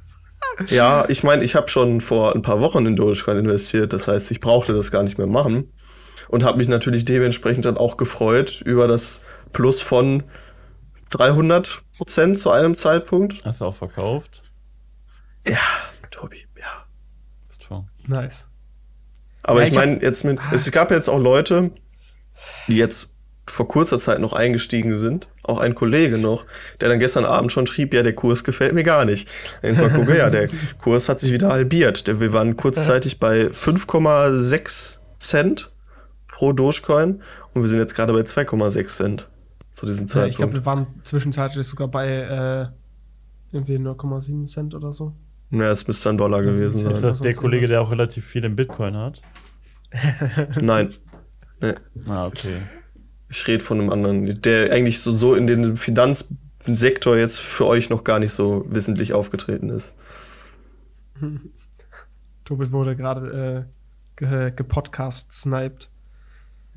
ja, ich meine, ich habe schon vor ein paar Wochen in Dogecoin investiert, das heißt, ich brauchte das gar nicht mehr machen und habe mich natürlich dementsprechend dann auch gefreut über das Plus von 300 Prozent zu einem Zeitpunkt. Hast du auch verkauft? Ja, Tobi, ja. Nice. Aber ja, ich, ich meine, jetzt mit, ah. es gab jetzt auch Leute, die jetzt vor kurzer Zeit noch eingestiegen sind, auch ein Kollege noch, der dann gestern Abend schon schrieb, ja, der Kurs gefällt mir gar nicht. Jetzt mal gucke, ja, der *laughs* Kurs hat sich wieder halbiert. Wir waren kurzzeitig bei 5,6 Cent pro Dogecoin und wir sind jetzt gerade bei 2,6 Cent zu diesem Ja, Zeitpunkt. ich glaube, wir waren zwischenzeitlich sogar bei äh, irgendwie 0,7 Cent oder so. ja, es müsste ein Dollar gewesen Ist Ist sein. das der Kollege, der auch relativ viel in Bitcoin hat? Nein, *laughs* nee, Ah, okay. Ich rede von einem anderen, der eigentlich so, so in den Finanzsektor jetzt für euch noch gar nicht so wissentlich aufgetreten ist. *laughs* Tobi wurde gerade äh, ge gepodcast-sniped.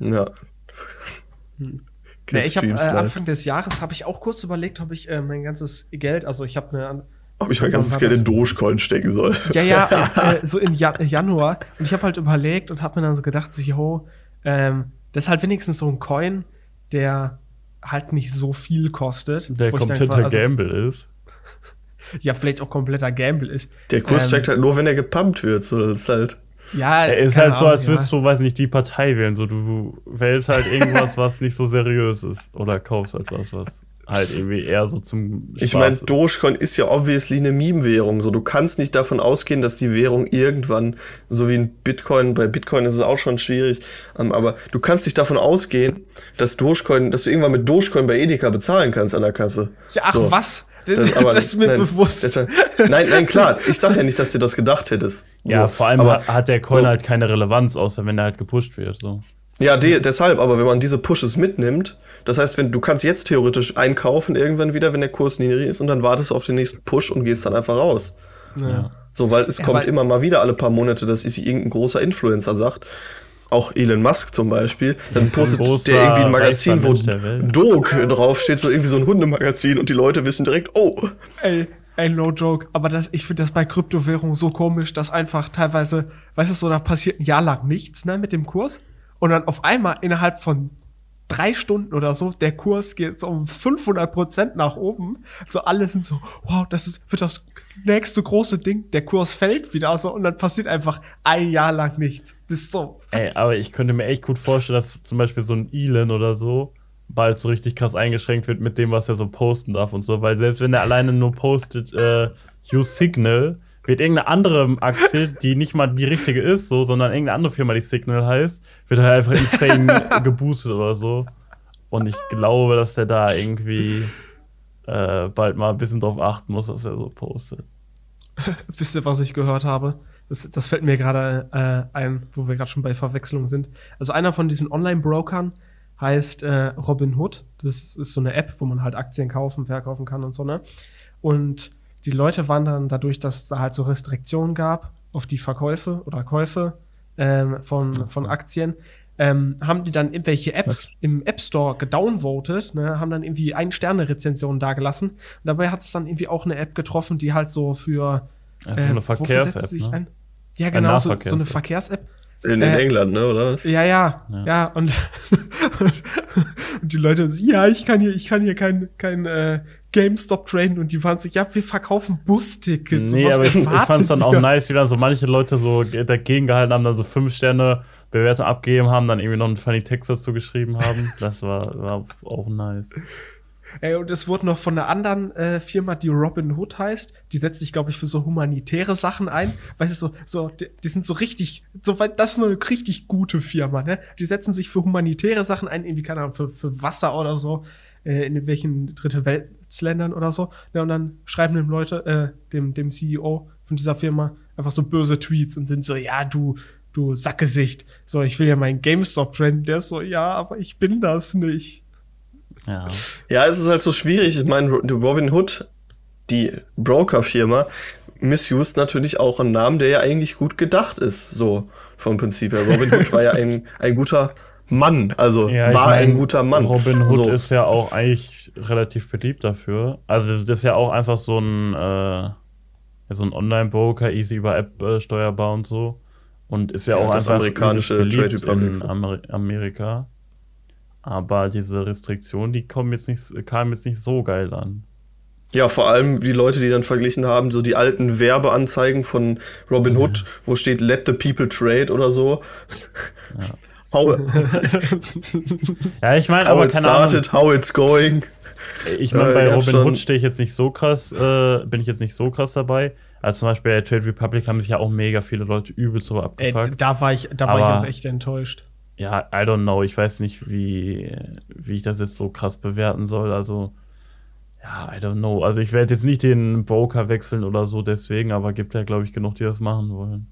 Ja. Nee, ich habe äh. Anfang des Jahres habe ich auch kurz überlegt, ob ich äh, mein ganzes Geld, also ich habe eine Ob ich mein ganzes Geld in? Dogecoin stecken soll. Ja, ja, *laughs* äh, äh, so im Jan Januar. Und ich habe halt überlegt und habe mir dann so gedacht, so, yo, ähm, das ist halt wenigstens so ein Coin, der halt nicht so viel kostet. Der kompletter also, Gamble ist. *laughs* Ja, vielleicht auch kompletter Gamble ist. Der Kurs Ähm, steigt halt nur, wenn er gepumpt wird. So, das ist halt. Ja, Er ist halt so, als Ahnung, würdest du, weiß nicht, die Partei wählen. So, du wählst halt irgendwas, *laughs* was nicht so seriös ist. Oder kaufst etwas, was halt irgendwie eher so zum Ich Spaß meine, ist. Dogecoin ist ja obviously eine Meme-Währung. So, du kannst nicht davon ausgehen, dass die Währung irgendwann, so wie ein Bitcoin, bei Bitcoin ist es auch schon schwierig, ähm, aber du kannst nicht davon ausgehen, dass Dogecoin, dass du irgendwann mit Dogecoin bei Edeka bezahlen kannst an der Kasse. Ja, ach So. was? Das, Das, aber, ist mir nein, bewusst. deshalb- nein, nein, klar. Ich sag ja nicht, dass du das gedacht hättest. Ja, So, vor allem aber, hat der Coin so. halt keine Relevanz, außer wenn er halt gepusht wird. So. Ja, de deshalb, aber wenn man diese Pushes mitnimmt, das heißt, wenn du kannst jetzt theoretisch einkaufen irgendwann wieder, wenn der Kurs niedrig ist und dann wartest du auf den nächsten Push und gehst dann einfach raus. ja. So, weil es Ja, kommt weil- immer mal wieder alle paar Monate, dass sich irgendein großer Influencer sagt, auch Elon Musk zum Beispiel, dann *laughs* postet der irgendwie ein Magazin, wo. Dog draufsteht, so irgendwie so ein Hundemagazin und die Leute wissen direkt, oh, Ey, ey, no joke. Aber das, ich finde das bei Kryptowährungen so komisch, dass einfach teilweise, weißt du, so, da passiert ein Jahr lang nichts, ne, mit dem Kurs. Und dann auf einmal innerhalb von drei Stunden oder so, der Kurs geht so um 500 Prozent nach oben. So alle sind so, wow, das ist, wird das nächste große Ding. Der Kurs fällt wieder so und dann passiert einfach ein Jahr lang nichts. Das ist so, Ey, aber ich könnte mir echt gut vorstellen, dass zum Beispiel so ein Elon oder so bald so richtig krass eingeschränkt wird mit dem, was er so posten darf und so. Weil selbst wenn er alleine nur postet, äh, Use Signal, wird irgendeine andere Aktie, *laughs* die nicht mal die richtige ist, so, sondern irgendeine andere Firma, die Signal heißt, wird halt einfach insane *laughs* geboostet oder so. Und ich glaube, dass der da irgendwie äh, bald mal ein bisschen drauf achten muss, was er so postet. *laughs* Wisst ihr, was ich gehört habe? Das, das fällt mir gerade äh, ein, wo wir gerade schon bei Verwechslung sind. Also einer von diesen Online-Brokern heißt äh, Robinhood. Das ist so eine App, wo man halt Aktien kaufen, verkaufen kann und so, ne? Und die Leute waren dann dadurch, dass da halt so Restriktionen gab auf die Verkäufe oder Käufe ähm, von, von Aktien, ähm, haben die dann irgendwelche Apps im App Store gedownvotet, ne, haben dann irgendwie Ein-Sterne-Rezensionen dagelassen. Und dabei hat es dann irgendwie auch eine App getroffen, die halt so für Das ist so eine setzt Verkehrs-App, ne? ein? Ja, genau, so, so eine. Verkehrs-App. in, in Äh, England, ne, oder? was? Ja, ja, ja, und, *laughs* und die Leute so, ja, ich kann hier, ich kann hier kein, kein äh, GameStop traden und die waren so, ja, wir verkaufen Bustickets. Nee, aber ich, ich erwartet fand's dann auch nice, wie dann so manche Leute so dagegen gehalten haben, dann so fünf Sterne Bewertung abgegeben haben, dann irgendwie noch einen funny Text dazu geschrieben haben. *laughs* Das war, war auch nice. Ey, und es wurde noch von einer anderen äh, Firma, die Robin Hood heißt, die setzt sich, glaube ich, für so humanitäre Sachen ein. Weißt du, so, so, die, die sind so richtig, so weit, das ist eine richtig gute Firma, ne? Die setzen sich für humanitäre Sachen ein, irgendwie, keine Ahnung, für, für Wasser oder so, äh, in welchen dritte Weltländern oder so. Ja, und dann schreiben dem Leute, äh, dem, dem CEO von dieser Firma einfach so böse Tweets und sind so, ja, du, du Sackgesicht. So, ich will ja meinen GameStop trennen. Der ist so, ja, aber ich bin das nicht. Ja. Ja, es ist halt so schwierig. Ich meine, Robin Hood, die Broker-Firma, misused natürlich auch einen Namen, der ja eigentlich gut gedacht ist, so vom Prinzip her. Robin Hood war ja ein, ein guter Mann, also Ja, ich war mein, ein guter Mann. Robin Hood so. ist ja auch eigentlich relativ beliebt dafür. Also das, ist ja auch einfach so ein, äh, so ein Online-Broker, easy über App äh, steuerbar und so. Und ist ja, Ja, auch das einfach amerikanische Trade Republic, in. Amer Amerika. Aber diese Restriktionen, die kommen jetzt nicht, kamen jetzt nicht so geil an. Ja, vor allem die Leute, die dann verglichen haben, so die alten Werbeanzeigen von Robin Hood, wo steht Let the people trade oder so. How, *laughs* Ja, ich meine, how aber it keine Ahnung. started, how it's going. Ich meine, Äh, bei gab's Robin Hood stehe ich jetzt nicht so krass, äh, bin ich jetzt nicht so krass dabei. Also zum Beispiel bei Trade Republic haben sich ja auch mega viele Leute übel so Ey, abgefuckt. da war ich, da war ich Aber- auch echt enttäuscht. ja, I don't know. Ich weiß nicht, wie, wie ich das jetzt so krass bewerten soll. Also, ja, I don't know. Also ich werde jetzt nicht den Broker wechseln oder so deswegen, aber gibt ja, glaube ich, genug, die das machen wollen.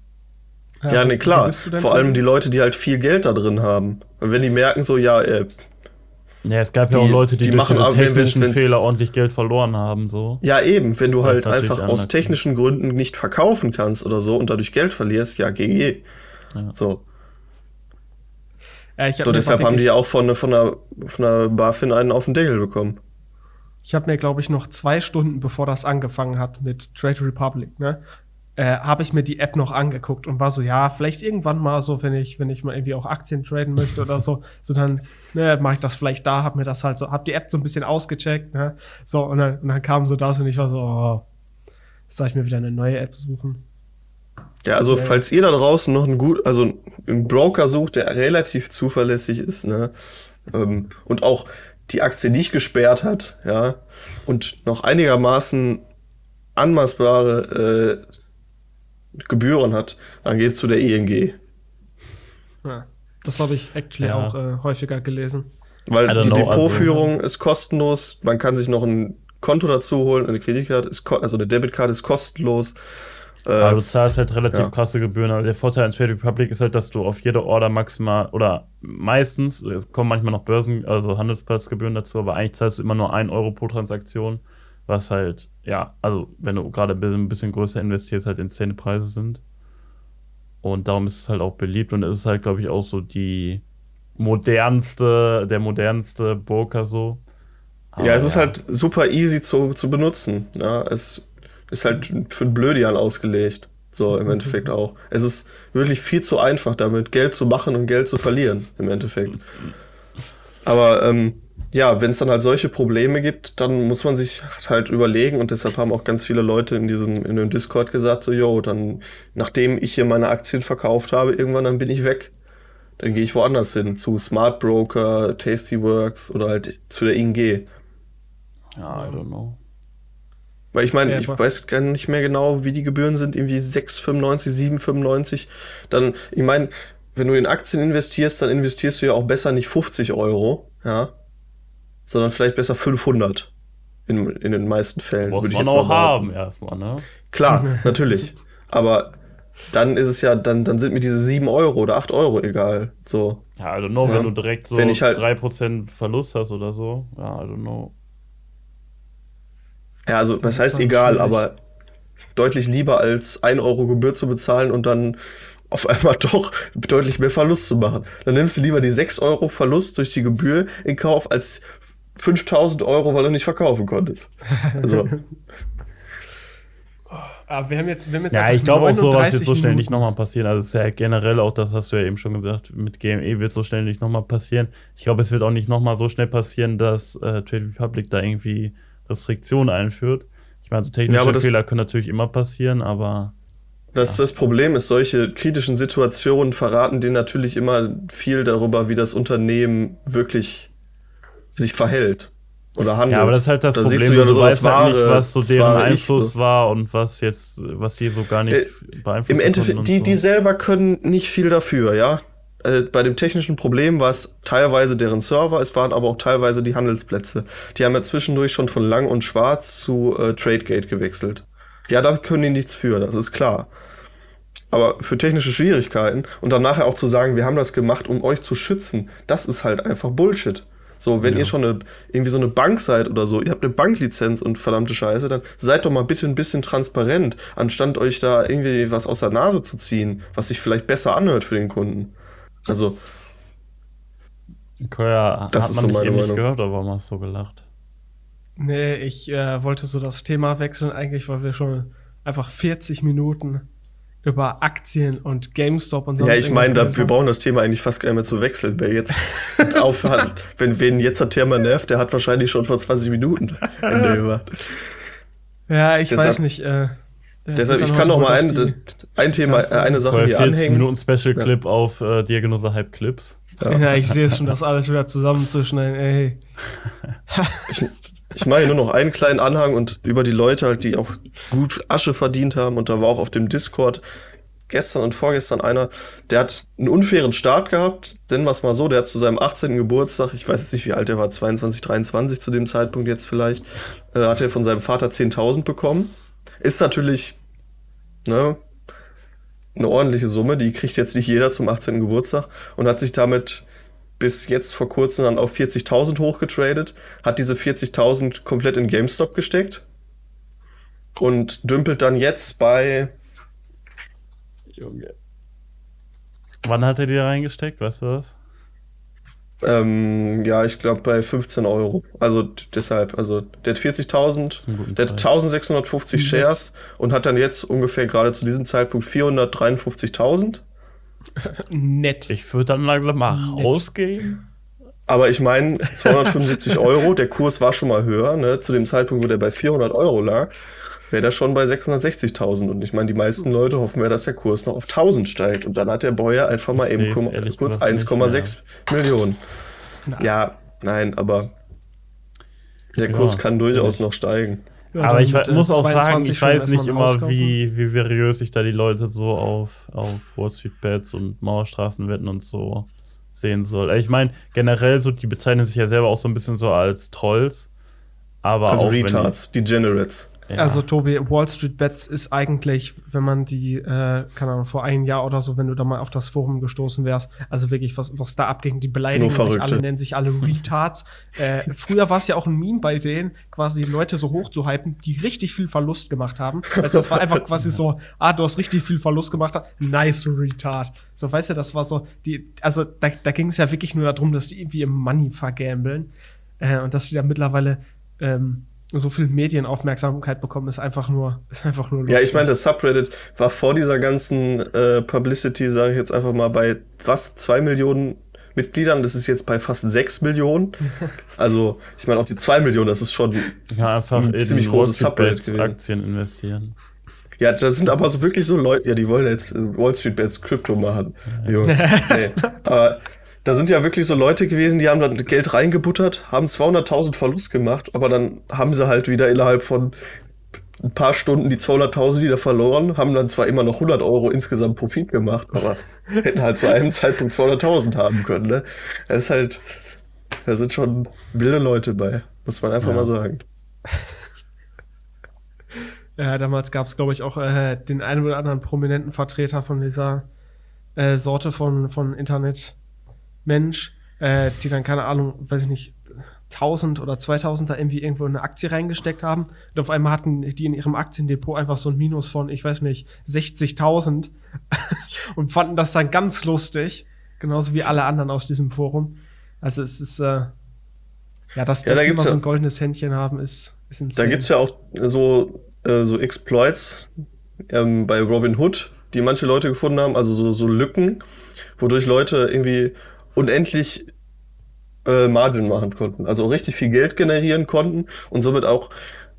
Ja, wo- ne, wo klar. Vor drin? allem die Leute, die halt viel Geld da drin haben. Und wenn die merken, so, ja, äh, Ja, es gab ja auch Leute, die, die durch machen diese technischen wenn's- Fehler ordentlich Geld verloren haben, so. ja, eben, wenn du Das halt einfach aus technischen Gründen nicht verkaufen kannst oder so und dadurch Geld verlierst, ja, GG. Ja. So. Ja, ich hab so mir deshalb haben die ja auch von, von, der, von der BaFin einen auf den Deckel bekommen. Ich habe mir, glaube ich, noch zwei Stunden, bevor das angefangen hat mit Trade Republic, ne, äh, habe ich mir die App noch angeguckt und war so, ja, vielleicht irgendwann mal so, wenn ich, wenn ich mal irgendwie auch Aktien traden möchte oder so, *laughs* so dann, ne, mache ich das vielleicht da, hab mir das halt so, hab die App so ein bisschen ausgecheckt, ne, so und dann, und dann kam so das und ich war so, oh, jetzt soll ich mir wieder eine neue App suchen. Ja, also Ja. falls ihr da draußen noch einen gut, also einen Broker sucht, der relativ zuverlässig ist, ne, ähm, und auch die Aktie nicht gesperrt hat, ja, und noch einigermaßen anmaßbare äh, Gebühren hat, dann geht zu der ING. Ja. Das habe ich actually Ja. auch äh, häufiger gelesen. Weil die know, also- Depotführung ist kostenlos, man kann sich noch ein Konto dazu holen, eine Kreditkarte ist, also eine Debitkarte ist kostenlos. Aber Äh, du zahlst halt relativ ja. krasse Gebühren. Also der Vorteil an Trade Republic ist halt, dass du auf jede Order maximal oder meistens, es kommen manchmal noch Börsen, also Handelsplatzgebühren dazu, aber eigentlich zahlst du immer nur 1 Euro pro Transaktion, was halt, ja, also wenn du gerade ein bisschen, ein größer investierst, halt insane Preise sind. Und darum ist es halt auch beliebt und es ist halt, glaube ich, auch so die modernste, der modernste Broker so. ja, Aber es ist halt super easy zu, zu benutzen. Ja, es ist halt für einen Blödian ausgelegt. So im Endeffekt auch. Es ist wirklich viel zu einfach damit, Geld zu machen und Geld zu verlieren, im Endeffekt. Aber ähm, ja, wenn es dann halt solche Probleme gibt, dann muss man sich halt überlegen und deshalb haben auch ganz viele Leute in diesem in dem Discord gesagt so, yo, dann nachdem ich hier meine Aktien verkauft habe, irgendwann dann bin ich weg. Dann gehe ich woanders hin, zu Smart Broker, Tastyworks oder halt zu der ING. Ja, I don't know. Weil ich meine, ich weiß gar nicht mehr genau, wie die Gebühren sind, irgendwie 6,95, 7,95. Dann, ich meine, wenn du in Aktien investierst, dann investierst du ja auch besser nicht 50 Euro, ja, sondern vielleicht besser 500 in, in den meisten Fällen. Muss würde ich man auch haben erstmal, ne? Klar, *laughs* natürlich. Aber dann ist es ja, dann, dann sind mir diese 7 Euro oder 8 Euro egal. So. Ja, I don't know, Ja. wenn du direkt so Wenn ich halt- 3% Verlust hast oder so. Ja, I don't know. Ja, also, was Das heißt egal, schwierig. aber deutlich lieber als 1 Euro Gebühr zu bezahlen und dann auf *laughs* einmal doch deutlich mehr Verlust zu machen. Dann nimmst du lieber die 6 Euro Verlust durch die Gebühr in Kauf als 5000 Euro, weil du nicht verkaufen konntest. Also, Aber wir haben jetzt, wir haben jetzt Ja, einfach ich glaube auch, sowas wird 39 so schnell nicht nochmal passieren. Also, es ist ja generell auch, das hast du ja eben schon gesagt, mit GME wird so schnell nicht nochmal passieren. Ich glaube, es wird auch nicht nochmal so schnell passieren, dass äh, Trade Republic da irgendwie Restriktionen einführt. Ich meine, so technische Ja, Fehler können natürlich immer passieren, aber das, das Problem ist, solche kritischen Situationen verraten dir natürlich immer viel darüber, wie das Unternehmen wirklich sich verhält oder handelt. ja, aber das ist halt das Da Problem. siehst du ja du nur weißt das halt nicht, wahre- was so deren wahre Einfluss so. war und was jetzt, was die so gar nicht Äh, beeinflussen Im Endeffekt, die, und die so. selber können nicht viel dafür, ja. Äh, bei dem technischen Problem war es teilweise deren Server, es waren aber auch teilweise die Handelsplätze. Die haben ja zwischendurch schon von Lang und Schwarz zu äh, Tradegate gewechselt. Ja, da können die nichts für, das ist klar. Aber für technische Schwierigkeiten und dann nachher auch zu sagen, wir haben das gemacht, um euch zu schützen, das ist halt einfach Bullshit. So, wenn ihr schon eine, irgendwie so eine Bank seid oder so, ihr habt eine Banklizenz und verdammte Scheiße, dann seid doch mal bitte ein bisschen transparent, anstatt euch da irgendwie was aus der Nase zu ziehen, was sich vielleicht besser anhört für den Kunden. Also, Koya, Das hat ist man so nicht nicht Meinung. gehört, aber warum hast du so gelacht? Nee, ich äh, wollte so das Thema wechseln, eigentlich, weil wir schon einfach 40 Minuten über Aktien und GameStop und sonst ja, ich meine, da- wir brauchen das Thema eigentlich fast gar nicht mehr zu wechseln. Wer jetzt *laughs* aufhört, wenn wen jetzt das Thema nervt, der hat wahrscheinlich schon vor 20 Minuten Ende über. Ja, ich Deshalb- weiß nicht. Äh, Deshalb, ich kann noch mal ein, ein Thema, äh, eine Sache hier 40 anhängen. Minuten Special Clip auf äh, Diagnose Hype Clips. Ja, ja ich sehe schon, das alles wieder zusammenzuschneiden, ey. ich, ich mache nur noch einen kleinen Anhang und über die Leute halt, die auch gut Asche verdient haben. Und da war auch auf dem Discord gestern und vorgestern einer, der hat einen unfairen Start gehabt, denn was mal so, der hat zu seinem 18. Geburtstag, ich weiß jetzt nicht, wie alt er war, 22, 23 zu dem Zeitpunkt jetzt vielleicht, äh, hat er von seinem Vater 10.000 bekommen. Ist natürlich, ne, eine ordentliche Summe, die kriegt jetzt nicht jeder zum 18. Geburtstag und hat sich damit bis jetzt vor kurzem dann auf 40.000 hochgetradet, hat diese 40.000 komplett in GameStop gesteckt und dümpelt dann jetzt bei Junge. Wann hat er die reingesteckt, weißt du was? Ähm, ja, ich glaube bei 15 Euro. Also deshalb, also der hat 40.000, der hat 1650 Shares und hat dann jetzt ungefähr gerade zu diesem Zeitpunkt 453.000. *laughs* Nett. Ich würde dann langsam mal Nett. rausgehen. Aber ich meine, 275 *laughs* Euro, der Kurs war schon mal höher, ne? Zu dem Zeitpunkt, wo der bei 400 Euro lag wäre der schon bei 660.000. Und ich meine, die meisten Leute hoffen ja, dass der Kurs noch auf 1000 steigt. Und dann hat der Boyer einfach mal eben kurz 1,6 Millionen. Na. Ja, nein, aber der Kurs ja, kann durchaus noch steigen. Ja, aber ich mit, muss auch sagen, ich weiß nicht immer, wie, wie seriös sich da die Leute so auf, auf Wall Street Bets und Mauerstraßenwetten und so sehen soll. Ich meine, generell so, die bezeichnen sich ja selber auch so ein bisschen so als Trolls. Aber also auch Retards, Degenerates. Ja. Also Tobi, Wall Street Bets ist eigentlich, wenn man die, äh, keine Ahnung, vor einem Jahr oder so, wenn du da mal auf das Forum gestoßen wärst, also wirklich, was, was da abging, die beleidigen sich alle, nennen sich alle Retards. äh, früher war es ja auch ein Meme bei denen, quasi Leute so hoch zu hypen, die richtig viel Verlust gemacht haben. Also das war einfach quasi so, ah, du hast richtig viel Verlust gemacht, nice Retard. So, weißt du, das war so, die, also da, da ging es ja wirklich nur darum, dass die irgendwie im Money vergambeln. Äh, und dass die da mittlerweile ähm, so viel Medienaufmerksamkeit bekommen, ist einfach nur, ist einfach nur lustig. Ja, ich meine, das Subreddit war vor dieser ganzen äh, Publicity, sage ich jetzt einfach mal, bei was, zwei Millionen Mitgliedern, das ist jetzt bei fast sechs Millionen. *laughs* also, ich meine, auch die zwei Millionen, das ist schon ja, einfach ein ziemlich großes Subreddit gewesen. Aktien investieren. Ja, das sind aber so wirklich so Leute, ja, die wollen jetzt Wall Street Bets Krypto machen. Ja. *laughs* nee. Aber da sind ja wirklich so Leute gewesen, die haben dann Geld reingebuttert, haben 200.000 Verlust gemacht, aber dann haben sie halt wieder innerhalb von ein paar Stunden die 200.000 wieder verloren, haben dann zwar immer noch 100 Euro insgesamt Profit gemacht, aber *laughs* hätten halt zu einem Zeitpunkt 200.000 haben können. Ne? Das ist halt, da sind schon wilde Leute bei, muss man einfach ja. mal sagen. Ja, damals gab es, glaube ich, auch äh, den einen oder anderen prominenten Vertreter von dieser äh, Sorte von, von Internet. Mensch, äh, die dann, keine Ahnung, weiß ich nicht, 1000 oder 2000 da irgendwie irgendwo in eine Aktie reingesteckt haben. Und auf einmal hatten die in ihrem Aktiendepot einfach so ein Minus von, ich weiß nicht, 60.000 *laughs* und fanden das dann ganz lustig. Genauso wie alle anderen aus diesem Forum. Also es ist, äh, ja, dass, ja, dass da die mal so ein goldenes Händchen haben, ist, ist insane. Da gibt's ja auch so, äh, so Exploits ähm, bei Robin Hood, die manche Leute gefunden haben, also so, so Lücken, wodurch Leute irgendwie unendlich äh, Margin machen konnten. Also richtig viel Geld generieren konnten und somit auch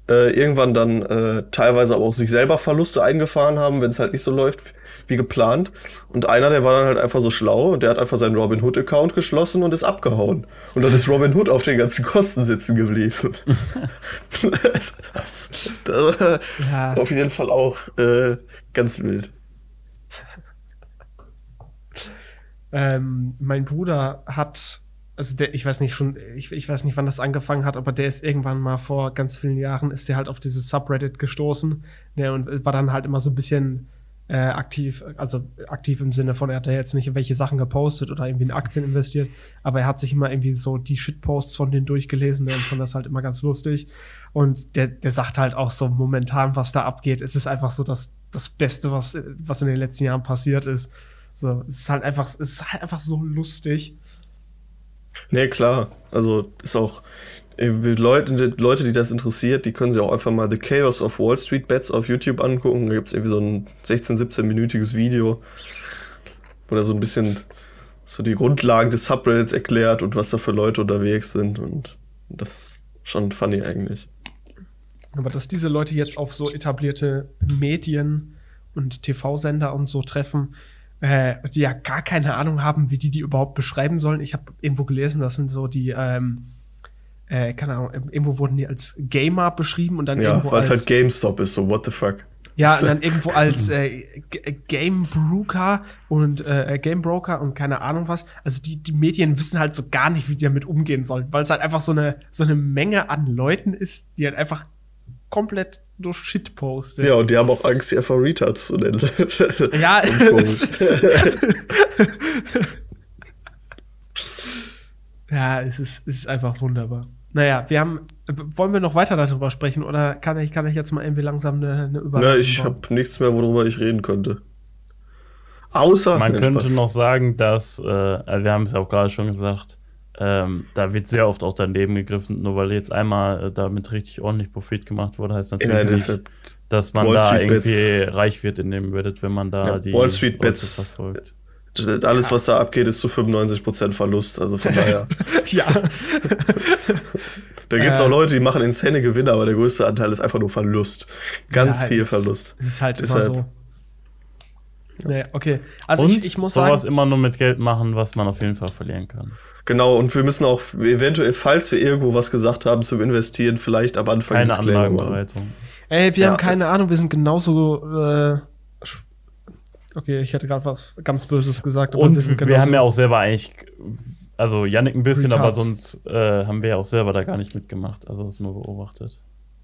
äh, irgendwann dann äh, teilweise aber auch sich selber Verluste eingefahren haben, wenn es halt nicht so läuft wie geplant. Und einer, der war dann halt einfach so schlau und der hat einfach seinen Robin Hood Account geschlossen und ist abgehauen. Und dann ist Robin Hood auf den ganzen Kosten sitzen geblieben. *laughs* das, das war ja. auf jeden Fall auch äh, ganz wild. Ähm, mein Bruder hat, also der, ich weiß nicht schon, ich, ich weiß nicht, wann das angefangen hat, aber der ist irgendwann mal vor ganz vielen Jahren, ist der halt auf dieses Subreddit gestoßen ne, und war dann halt immer so ein bisschen äh, aktiv, also aktiv im Sinne von, er hat da jetzt nicht welche Sachen gepostet oder irgendwie in Aktien investiert, aber er hat sich immer irgendwie so die Shitposts von denen durchgelesen ne, und fand das halt immer ganz lustig. Und der, der sagt halt auch so momentan, was da abgeht, es ist einfach so das, das Beste, was, was in den letzten Jahren passiert ist. So, es ist halt einfach, es ist halt einfach so lustig. Nee, klar. Also ist auch. Leute, Leute, die das interessiert, die können sich auch einfach mal The Chaos of Wall Street Bets auf YouTube angucken. Da gibt es irgendwie so ein 16-, 17-minütiges Video, wo er so ein bisschen so die Grundlagen des Subreddits erklärt und was da für Leute unterwegs sind. Und das ist schon funny eigentlich. Aber dass diese Leute jetzt auf so etablierte Medien und TV-Sender und so treffen, äh, die ja gar keine Ahnung haben, wie die die überhaupt beschreiben sollen. Ich habe irgendwo gelesen, das sind so die, ähm, äh, keine Ahnung, irgendwo wurden die als Gamer beschrieben und dann Ja, irgendwo weil es als halt GameStop ist, so what the fuck. ja, und dann *laughs* irgendwo als äh, G- Game Broker und äh, Game Broker und keine Ahnung was. Also die, die Medien wissen halt so gar nicht, wie die damit umgehen sollen, weil es halt einfach so eine, so eine Menge an Leuten ist, die halt einfach komplett durch Shit posten. Ja, und die haben auch Angst, sie einfach Retards zu nennen. *laughs* Ja, *laughs* *laughs* ja, es ist, es ist einfach wunderbar. Naja, wir haben, wollen wir noch weiter darüber sprechen oder kann ich, kann ich jetzt mal irgendwie langsam eine, eine Überleitung Na, ich habe nichts mehr, worüber ich reden könnte. Außer. Man könnte Spaß. noch sagen, dass, äh, also wir haben es ja auch gerade schon gesagt, ähm, da wird sehr oft auch daneben gegriffen, nur weil jetzt einmal äh, damit richtig ordentlich Profit gemacht wurde, heißt natürlich nicht, deshalb, dass man Wall da Street Bets. irgendwie reich wird in dem Reddit, wenn man da Ja, die Wall Street Bets. verfolgt. alles, was da abgeht, ist zu 95% Verlust. Also von daher. *laughs* *laughs* ja. Da gibt es Äh. auch Leute, die machen insane Gewinne, aber der größte Anteil ist einfach nur Verlust. Ganz Ja, viel Verlust. Es ist halt Deshalb. immer so. Nee, okay. Also Und ich, ich muss sowas sagen, immer nur mit Geld machen, was man auf jeden Fall verlieren kann. Genau, und wir müssen auch eventuell, falls wir irgendwo was gesagt haben zum Investieren, vielleicht am Anfang Keine Disclaimer machen. Anlagenbereitung. ey, wir Ja. haben keine Ahnung, wir sind genauso äh, Okay, ich hätte gerade was ganz Böses gesagt, aber Und wir sind wir, haben ja auch selber eigentlich, also Yannick ein bisschen, aber Retards. sonst äh, haben wir ja auch selber da gar nicht mitgemacht, also das nur beobachtet.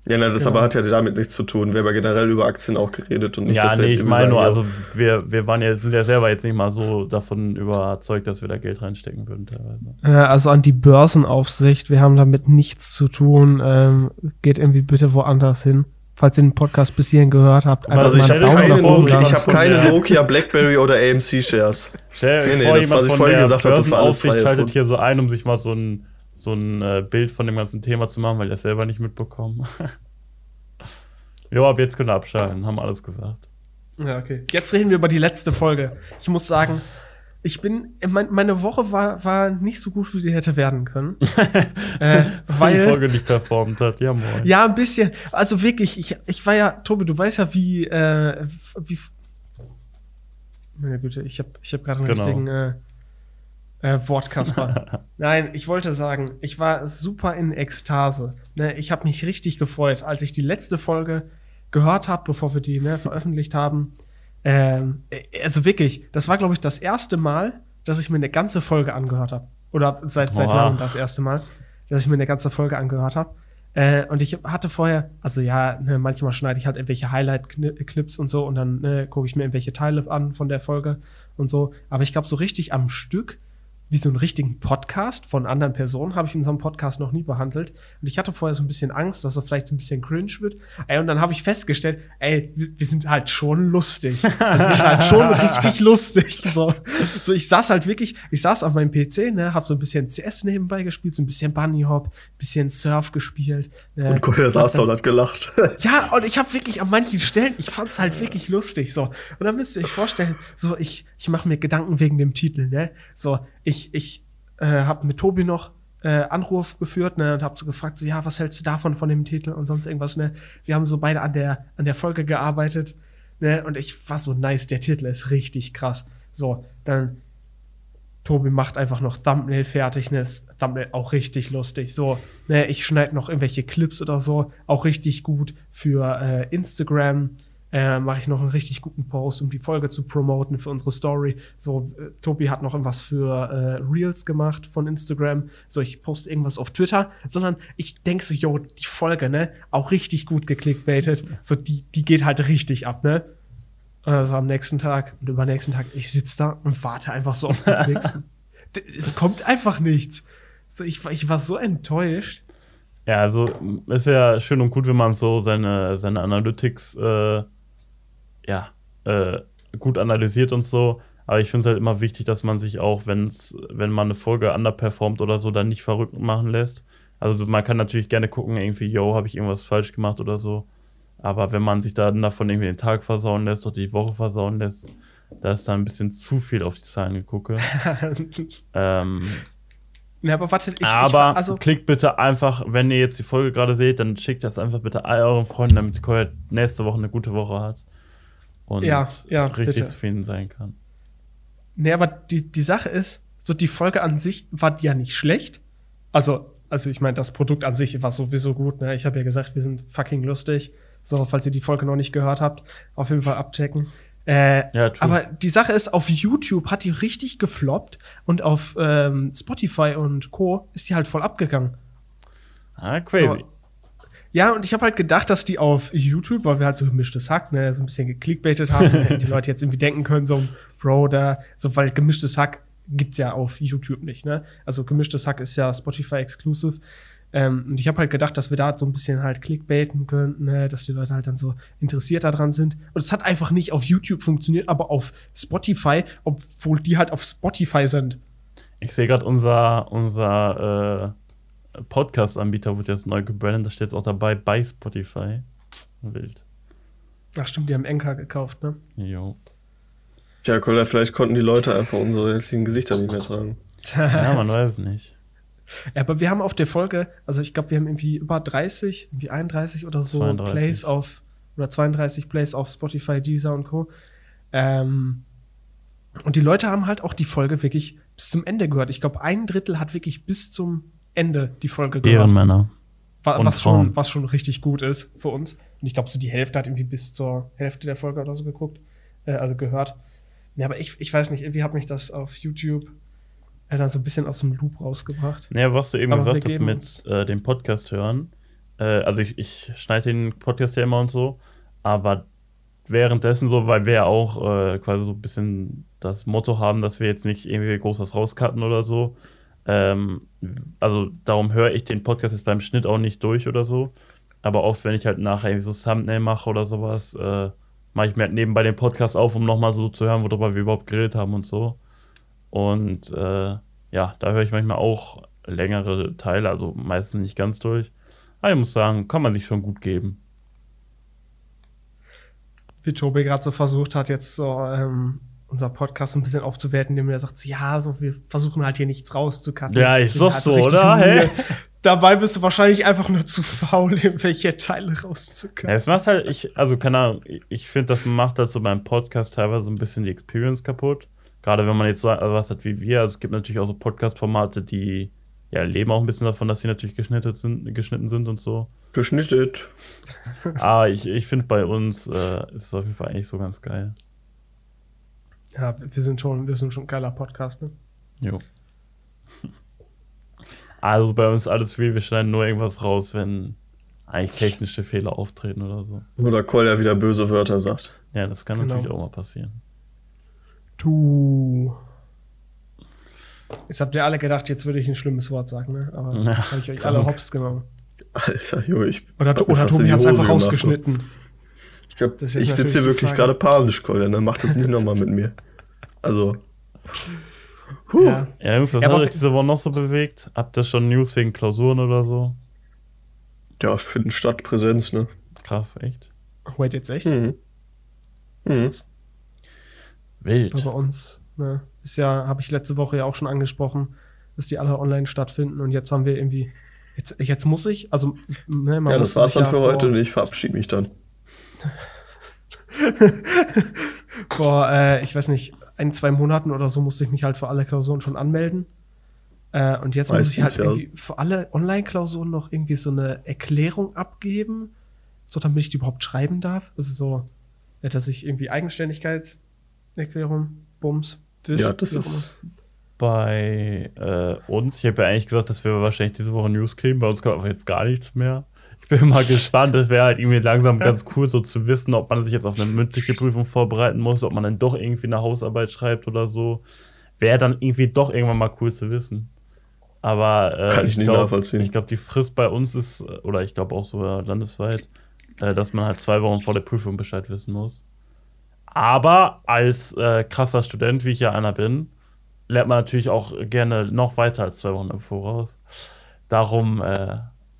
Ja, nein, das Genau. aber hat ja damit nichts zu tun. Wir haben ja generell über Aktien auch geredet und nicht, ja, dass wir nee, jetzt ich meine nur, also wir, wir waren ja, sind ja selber jetzt nicht mal so davon überzeugt, dass wir da Geld reinstecken würden teilweise. Äh, also an die Börsenaufsicht, wir haben damit nichts zu tun. Ähm, geht irgendwie bitte woanders hin. Falls ihr den Podcast bis hierhin gehört habt, einfach Also ich mal habe einen Daumen keine, Nokia, ich lassen. hab von keine Nokia, Blackberry oder AMC Shares. Stell Nee, nee, das, was ich vorhin gesagt habe, das war alles frei schaltet hier so ein, um sich mal so ein, so ein äh, Bild von dem ganzen Thema zu machen, weil das selber nicht mitbekommen. *laughs* jo, ab jetzt könnt ihr abschalten, haben alles gesagt. Ja, okay. Jetzt reden wir über die letzte Folge. Ich muss sagen, ich bin, mein, meine Woche war, war nicht so gut, wie die hätte werden können. *laughs* äh, Weil die Folge nicht performt hat, ja moin. ja, ein bisschen. Also wirklich, ich, ich war ja, Tobi, du weißt ja, wie, äh, wie, meine Güte, ich habe ich hab gerade einen Genau. richtigen äh, äh, Wortkasper. *laughs* Nein, ich wollte sagen, ich war super in Ekstase. Ne, ich habe mich richtig gefreut, als ich die letzte Folge gehört habe, bevor wir die ne, veröffentlicht haben. Ähm, äh, also wirklich, das war, glaube ich, das erste Mal, dass ich mir eine ganze Folge angehört habe. Oder seit, seit langem das erste Mal, dass ich mir eine ganze Folge angehört habe. Äh, und ich hatte vorher, also ja, ne, manchmal schneide ich halt irgendwelche Highlight-Clips und so und dann ne, gucke ich mir irgendwelche Teile an von der Folge und so. Aber ich glaube, so richtig am Stück, wie so einen richtigen Podcast von anderen Personen, habe ich in so einem Podcast noch nie behandelt. Und ich hatte vorher so ein bisschen Angst, dass das vielleicht so ein bisschen cringe wird. Ey, und dann habe ich festgestellt, ey, wir, wir sind halt schon lustig. Also wir sind halt schon *laughs* richtig lustig. So. so, ich saß halt wirklich, ich saß auf meinem PC, ne, hab so ein bisschen CS nebenbei gespielt, so ein bisschen Bunny Hop, bisschen Surf gespielt. Ne, Und Koya saß da und hat gelacht. *laughs* ja, und ich habe wirklich an manchen Stellen, ich fand's halt wirklich lustig so. Und dann müsst ihr euch vorstellen, so ich ich mache mir Gedanken wegen dem Titel, ne? So, ich ich äh, habe mit Tobi noch äh, Anruf geführt, ne, und hab so gefragt, so ja, was hältst du davon von dem Titel und sonst irgendwas, ne? Wir haben so beide an der an der Folge gearbeitet, ne? Und ich war so nice, der Titel ist richtig krass. So, dann Tobi macht einfach noch Thumbnail fertig, ne? Ist Thumbnail auch richtig lustig. So, ne, ich schneide noch irgendwelche Clips oder so, auch richtig gut für äh, Instagram. Äh, mache ich noch einen richtig guten Post, um die Folge zu promoten für unsere Story. So, äh, Tobi hat noch irgendwas für äh, Reels gemacht von Instagram. So, ich poste irgendwas auf Twitter, sondern ich denk so, yo, die Folge, ne, auch richtig gut geklickbaitet. So, die, die geht halt richtig ab, ne? Also am nächsten Tag und übernächsten Tag, ich sitze da und warte einfach so auf die *laughs* Klicks. Es kommt einfach nichts. So, ich, war- ich war so enttäuscht. Ja, also ist ja schön und gut, wenn man so seine, seine Analytics äh, ja, äh, gut analysiert und so. Aber ich finde es halt immer wichtig, dass man sich auch, wenn's, wenn man eine Folge underperformt oder so, dann nicht verrückt machen lässt. Also man kann natürlich gerne gucken, irgendwie, yo, habe ich irgendwas falsch gemacht oder so. Aber wenn man sich dann davon irgendwie den Tag versauen lässt oder die Woche versauen lässt, da ist da ein bisschen zu viel auf die Zahlen gegucke. *laughs* ähm, ja, aber warte, ich, ich aber war, also klickt bitte einfach, wenn ihr jetzt die Folge gerade seht, dann schickt das einfach bitte all euren Freunden, damit Koya nächste Woche eine gute Woche hat. Und Ja, ja, richtig bitte. zufrieden sein kann. Nee, aber die, die Sache ist, so die Folge an sich war ja nicht schlecht. Also, also ich meine, das Produkt an sich war sowieso gut. Ne? Ich habe ja gesagt, wir sind fucking lustig. So, falls ihr die Folge noch nicht gehört habt, auf jeden Fall abchecken. Äh, Ja, true. aber die Sache ist, auf YouTube hat die richtig gefloppt und auf ähm, Spotify und Co. ist die halt voll abgegangen. Ah, crazy. So. Ja, und ich habe halt gedacht, dass die auf YouTube, weil wir halt so gemischtes Hack, ne, so ein bisschen geklickbaitet haben, *laughs* die Leute jetzt irgendwie denken können, so, Bro, da, so, weil gemischtes Hack gibt's ja auf YouTube nicht, ne? Also gemischtes Hack ist ja Spotify exclusive. Ähm, und ich habe halt gedacht, dass wir da so ein bisschen halt clickbaiten könnten, ne? dass die Leute halt dann so interessiert daran sind. Und es hat einfach nicht auf YouTube funktioniert, aber auf Spotify, obwohl die halt auf Spotify sind. Ich sehe gerade unser, unser äh, Podcast-Anbieter wird jetzt neu gebrandet. Da steht jetzt auch dabei bei Spotify. Wild. Ach stimmt, die haben Enka gekauft, ne? Jo. Tja, Kolja, vielleicht konnten die Leute einfach unsere jetzigen Gesichter nicht mehr tragen. Ja, man weiß es nicht. Ja, aber wir haben auf der Folge, also ich glaube, wir haben irgendwie über 30, irgendwie 31 oder so 32. Plays auf, oder 32 Plays auf Spotify, Deezer und Co. Ähm, und die Leute haben halt auch die Folge wirklich bis zum Ende gehört. Ich glaube, ein Drittel hat wirklich bis zum Ende die Folge gehört. Ehrenmänner. Wa- was Frauen. schon, was schon richtig gut ist für uns. Und ich glaube, so die Hälfte hat irgendwie bis zur Hälfte der Folge oder so geguckt, äh, also gehört. Ja, aber ich, ich weiß nicht, irgendwie hat mich das auf YouTube äh, dann so ein bisschen aus dem Loop rausgebracht. Naja, was du eben Aber gesagt hast mit äh, dem Podcast hören. Äh, also ich, ich schneide den Podcast ja immer und so, aber währenddessen so, weil wir ja auch äh, quasi so ein bisschen das Motto haben, dass wir jetzt nicht irgendwie groß was rauscutten oder so. Ähm, also darum höre ich den Podcast jetzt beim Schnitt auch nicht durch oder so. Aber oft, wenn ich halt nachher irgendwie so Thumbnail mache oder sowas, äh, mache ich mir halt nebenbei den Podcast auf, um nochmal so zu hören, worüber wir überhaupt geredet haben und so. Und äh, ja, da höre ich manchmal auch längere Teile, also meistens nicht ganz durch. Aber ich muss sagen, kann man sich schon gut geben. wie Tobi gerade so versucht hat, jetzt so ähm, unser Podcast ein bisschen aufzuwerten, indem er sagt, ja, so wir versuchen halt hier nichts rauszucutten. Ja, doch sind halt so, oder? Hä? Dabei bist du wahrscheinlich einfach nur zu faul, *laughs* irgendwelche Teile Ja, rauszucutten. es macht halt, ich, also keine Ahnung, ich- ich finde, das macht halt so beim Podcast teilweise so ein bisschen die Experience kaputt. Gerade wenn man jetzt so also was hat wie wir. Also es gibt natürlich auch so Podcast-Formate, die ja leben auch ein bisschen davon, dass sie natürlich geschnitten sind, geschnitten sind und so. Geschnittet. Aber ich, ich finde bei uns äh, ist es auf jeden Fall eigentlich so ganz geil. Ja, wir sind schon, wir sind schon ein geiler Podcast, ne? Jo. Also bei uns alles wie, wir schneiden nur irgendwas raus, wenn eigentlich technische Fehler auftreten oder so. Oder Kolja wieder böse Wörter sagt. Ja, das kann Genau. natürlich auch mal passieren. Du. Jetzt habt ihr alle gedacht, jetzt würde ich ein schlimmes Wort sagen, ne? Aber Ja, habe ich euch krank. alle hops genommen. Alter, Junge, ich. Oder, oder Tobi die hat es einfach gemacht, rausgeschnitten. Ich, glaub, ich sitze hier wirklich gerade panisch, Kolja, ne? Mach das nicht nochmal mit mir. Also. Huh. Ja. Ja, Jungs, was Ja, hat euch diese Woche noch so bewegt? Habt ihr schon News wegen Klausuren oder so? Ja, ich finde statt Präsenz, ne? Krass, echt? Wait, jetzt echt? Mhm. Mhm. Wild. Aber bei uns, ne, ist ja, habe ich letzte Woche ja auch schon angesprochen, dass die alle online stattfinden und jetzt haben wir irgendwie, jetzt, jetzt muss ich, also, ne, man Ja, muss das war's dann für vor, heute und ich verabschiede mich dann. *laughs* Vor, äh, ich weiß nicht, ein, zwei Monaten oder so musste ich mich halt für alle Klausuren schon anmelden. Äh, und jetzt muss ich halt Meistens, ja. irgendwie für alle Online-Klausuren noch irgendwie so eine Erklärung abgeben, so damit ich die überhaupt schreiben darf. Also so, ja, dass ich irgendwie Eigenständigkeit, Erklärung, Bums, Fisch. Ja, das ist. Bei äh, uns, ich habe ja eigentlich gesagt, dass wir wahrscheinlich diese Woche News kriegen. Bei uns kommt aber jetzt gar nichts mehr. Ich bin mal gespannt. Das wäre halt irgendwie langsam ganz cool, so zu wissen, ob man sich jetzt auf eine mündliche Prüfung vorbereiten muss, ob man dann doch irgendwie eine Hausarbeit schreibt oder so. Wäre dann irgendwie doch irgendwann mal cool zu wissen. Aber äh, Kann ich nicht glaub- nachvollziehen. Ich glaube, die Frist bei uns ist, oder ich glaube auch sogar landesweit, äh, dass man halt zwei Wochen vor der Prüfung Bescheid wissen muss. Aber als äh, krasser Student, wie ich ja einer bin, lernt man natürlich auch gerne noch weiter als zwei Wochen im Voraus. Darum äh,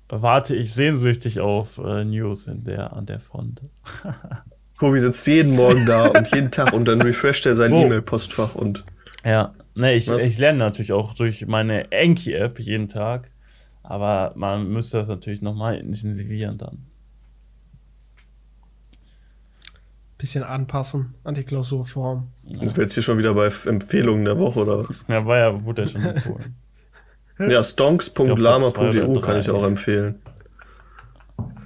warte ich sehnsüchtig auf äh, News in der, an der Front. *laughs* Kobi sitzt jeden Morgen da und jeden Tag und dann refresht er sein? E-Mail-Postfach und. Ja, ne, ich, Was? ich lerne natürlich auch durch meine Enki-App jeden Tag. Aber man müsste das natürlich nochmal intensivieren dann. bisschen anpassen an die Klausurform. Das wäre jetzt hier schon wieder bei Empfehlungen der Woche oder was? Ja, war ja, wurde ja schon empfohlen. *laughs* Ja, stonks.lama.eu kann ich auch empfehlen.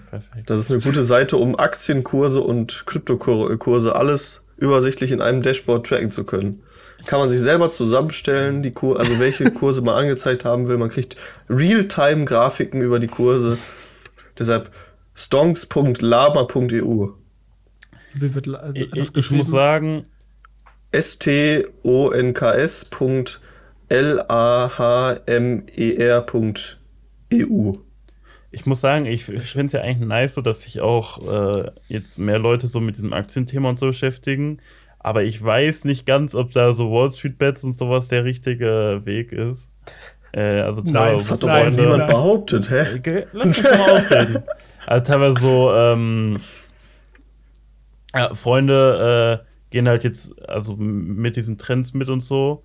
Perfekt. Das ist eine gute Seite, um Aktienkurse und Kryptokurse alles übersichtlich in einem Dashboard tracken zu können. Kann man sich selber zusammenstellen, die Kur also welche *laughs* Kurse man angezeigt haben will. Man kriegt Realtime-Grafiken über die Kurse. Deshalb stonks.lama.eu. Wie wird das ich, ich muss sagen, S-T-O-N-K-S.L-A-H-M-E-R.eu. ich muss sagen, ich, finde es ja eigentlich nice, so dass sich auch äh, jetzt mehr Leute so mit diesem Aktienthema und so beschäftigen. Aber ich weiß nicht ganz, ob da so Wall Street Bets und sowas der richtige Weg ist. Äh, also Nein, Das hat doch auch niemand nein. behauptet, hä? Ge- Lass mich mal ausreden. *laughs* Also teilweise so, ähm, ja, Freunde äh, gehen halt jetzt also mit diesen Trends mit und so.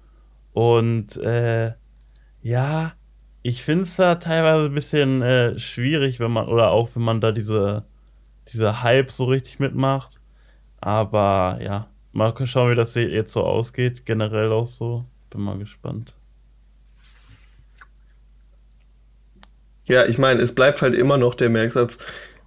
Und äh, ja, ich finde es da teilweise ein bisschen äh, schwierig, wenn man, oder auch wenn man da diese, diese Hype so richtig mitmacht. Aber ja, mal schauen, wie das jetzt so ausgeht. Generell auch so. Bin mal gespannt. Ja, ich meine, es bleibt halt immer noch der Merksatz,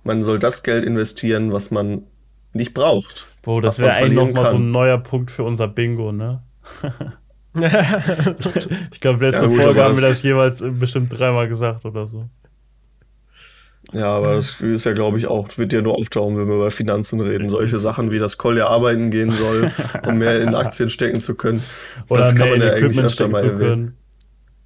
man soll das Geld investieren, was man nicht braucht. Boah, das wäre eigentlich nochmal so ein neuer Punkt für unser Bingo, ne? *laughs* *laughs* Ich glaube, letzte Ja, gut, Folge haben wir das- jeweils äh, bestimmt dreimal gesagt oder so. Ja, aber das ist ja, glaube ich, auch, wird ja nur auftauchen, wenn wir über Finanzen reden. Solche Sachen wie, dass Kolja arbeiten gehen soll, um mehr in *laughs* Aktien stecken zu können. Oder das kann man ja eigentlich öfter mal erwähnen.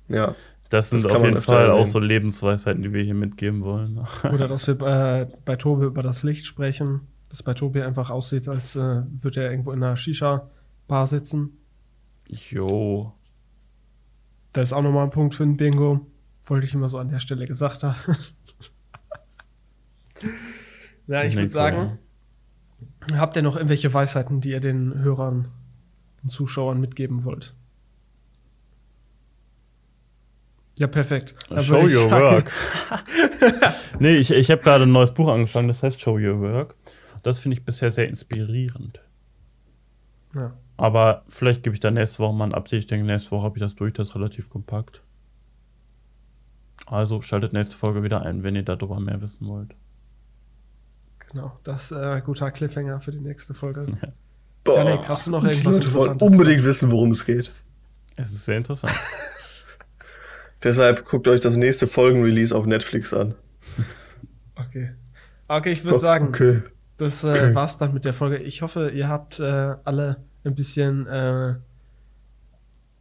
können. Ja. Das sind Das auf jeden Fall auch erwähnen. so Lebensweisheiten, die wir hier mitgeben wollen. *laughs* Oder dass wir äh, bei Tobi über das Licht sprechen, dass bei Tobi einfach aussieht, als äh, würde er irgendwo in einer Shisha-Bar sitzen. Jo. Das ist auch nochmal ein Punkt für ein Bingo. Wollte ich immer so an der Stelle gesagt haben. *laughs* ja, ich würde sagen, habt ihr noch irgendwelche Weisheiten, die ihr den Hörern und Zuschauern mitgeben wollt? Ja, perfekt. Dann Show your sagen- work. *laughs* nee, ich, ich habe gerade ein neues Buch angefangen, das heißt Show Your Work. Das finde ich bisher sehr inspirierend. Ja. Aber vielleicht gebe ich da nächste Woche mal ein Update. Ich denke, nächste Woche habe ich das durch, das ist relativ kompakt. Also schaltet nächste Folge wieder ein, wenn ihr darüber mehr wissen wollt. Genau, das ist äh, guter Cliffhanger für die nächste Folge. *laughs* Boah. Janik, hast du noch Die irgendwas Leute wollen Interessantes? unbedingt wissen, worum es geht. Es ist sehr interessant. *laughs* Deshalb guckt euch das nächste Folgenrelease auf Netflix an. *laughs* Okay. Okay, ich würde sagen, Okay. das äh, Okay. war's dann mit der Folge. Ich hoffe, ihr habt äh, alle ein bisschen äh,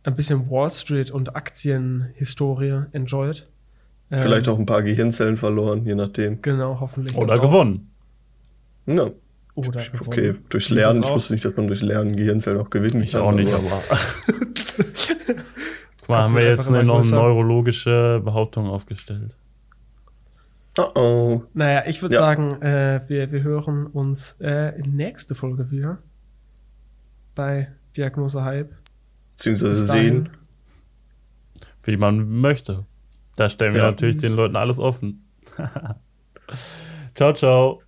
ein bisschen Wall Street und Aktienhistorie enjoyed. Ähm, Vielleicht auch ein paar Gehirnzellen verloren, je nachdem. Genau, hoffentlich. Oder das auch. gewonnen. Ja, Oder okay. gewonnen. Durchs Lernen. Ich wusste nicht, dass man durch Lernen Gehirnzellen auch gewinnen Ich kann. auch nicht, aber-. *laughs* Guck mal, haben wir jetzt eine, noch größer. neurologische Behauptung aufgestellt. Oh oh. Naja, ich würde Ja. sagen, äh, wir, wir hören uns äh, in nächste Folge wieder bei Diagnose Hype. Beziehungsweise sehen. Wie man möchte. Da stellen wir Ja. natürlich den Leuten alles offen. *laughs* ciao, ciao.